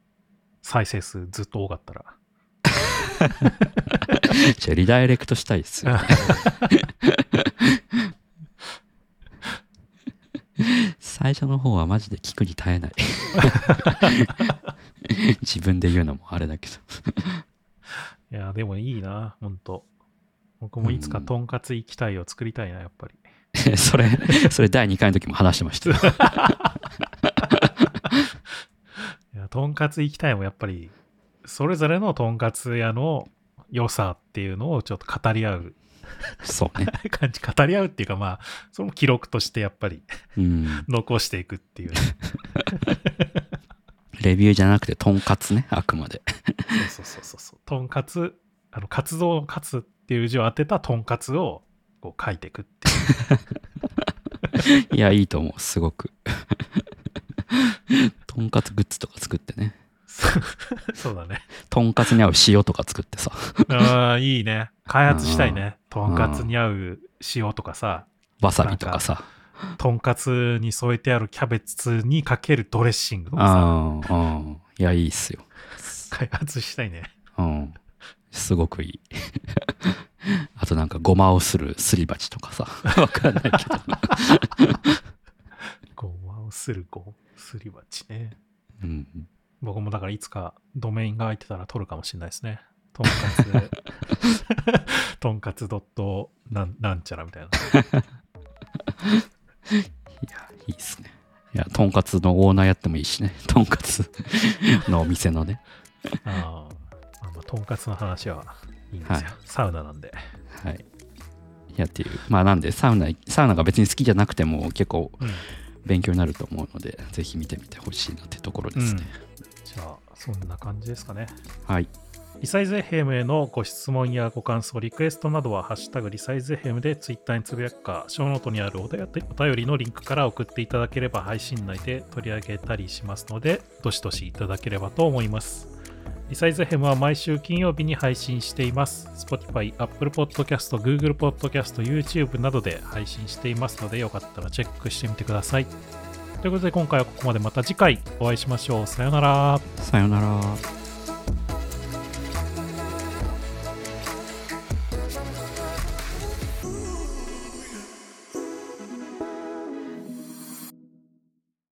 再生数ずっと多かったら？[LAUGHS] じゃあリダイレクトしたいですよ。最初の方はマジで聞くに耐えない。[LAUGHS] 自分で言うのもあれだけど。いや、でもいいな、ほんと。僕もいつかとんかつ行きたいを作りたいな、やっぱり。[LAUGHS] それ、それ第2回の時も話してました。[LAUGHS] いや、とんかつ行きたいもやっぱり、それぞれのとんかつ屋の良さっていうのをちょっと語り合うそうね。[LAUGHS] 感じ、語り合うっていうかまあ、それも記録としてやっぱりうん。残していくっていうね、[LAUGHS] レビューじゃなくて、とんかつね、あくまで。そうそうそうそう。とんかつ、あの、活動のカツっていう字を当てたとんかつをこう書いていくっていう。[LAUGHS] いや、いいと思う、すごく。とんかつグッズとか作ってね。そうだね。とんかつに合う塩とか作ってさ、ああ、いいね。開発したいね。とんかつに合う塩とかさ、わさびとかさ。とんかつに添えてあるキャベツにかけるドレッシングとかさ、うん、うん。いや、いいっすよ。開発したいね。うん。すごくいい。[LAUGHS] あとなんか、ごまをするすり鉢とかさ。[LAUGHS] わかんないけど。[LAUGHS] ごまをするご、すり鉢ね。うん。僕もだからいつかドメインが空いてたら取るかもしれないですね。とんかつ、[LAUGHS] とんかつドットなんなんちゃらみたいな。いや、いいっすね。いや、とんかつのオーナーやってもいいしね。とんかつのお店のね。ああ、まあ、とんかつの話はいいんですよ。はいサウナなんで。はい。いや、っていう。まあ、なんで、サウナ、サウナが別に好きじゃなくても結構うん。勉強になると思うので、ぜひ見てみてほしいなってところですね。じゃあ、そんな感じですかね。はい。リサイズ FM へのご質問やご感想、リクエストなどは、ハッシュタグリサイズ FM でツイッターにつぶやくか、ショーノートにあるお便りのリンクから送っていただければ配信内で取り上げたりしますので、どしどしいただければと思います。リサイズ FM は毎週金曜日に配信しています。Spotify、Apple Podcast、Google Podcast、YouTube などで配信していますので、よかったらチェックしてみてください。ということで、今回はここまでまた次回お会いしましょう。さようなら。さよなら。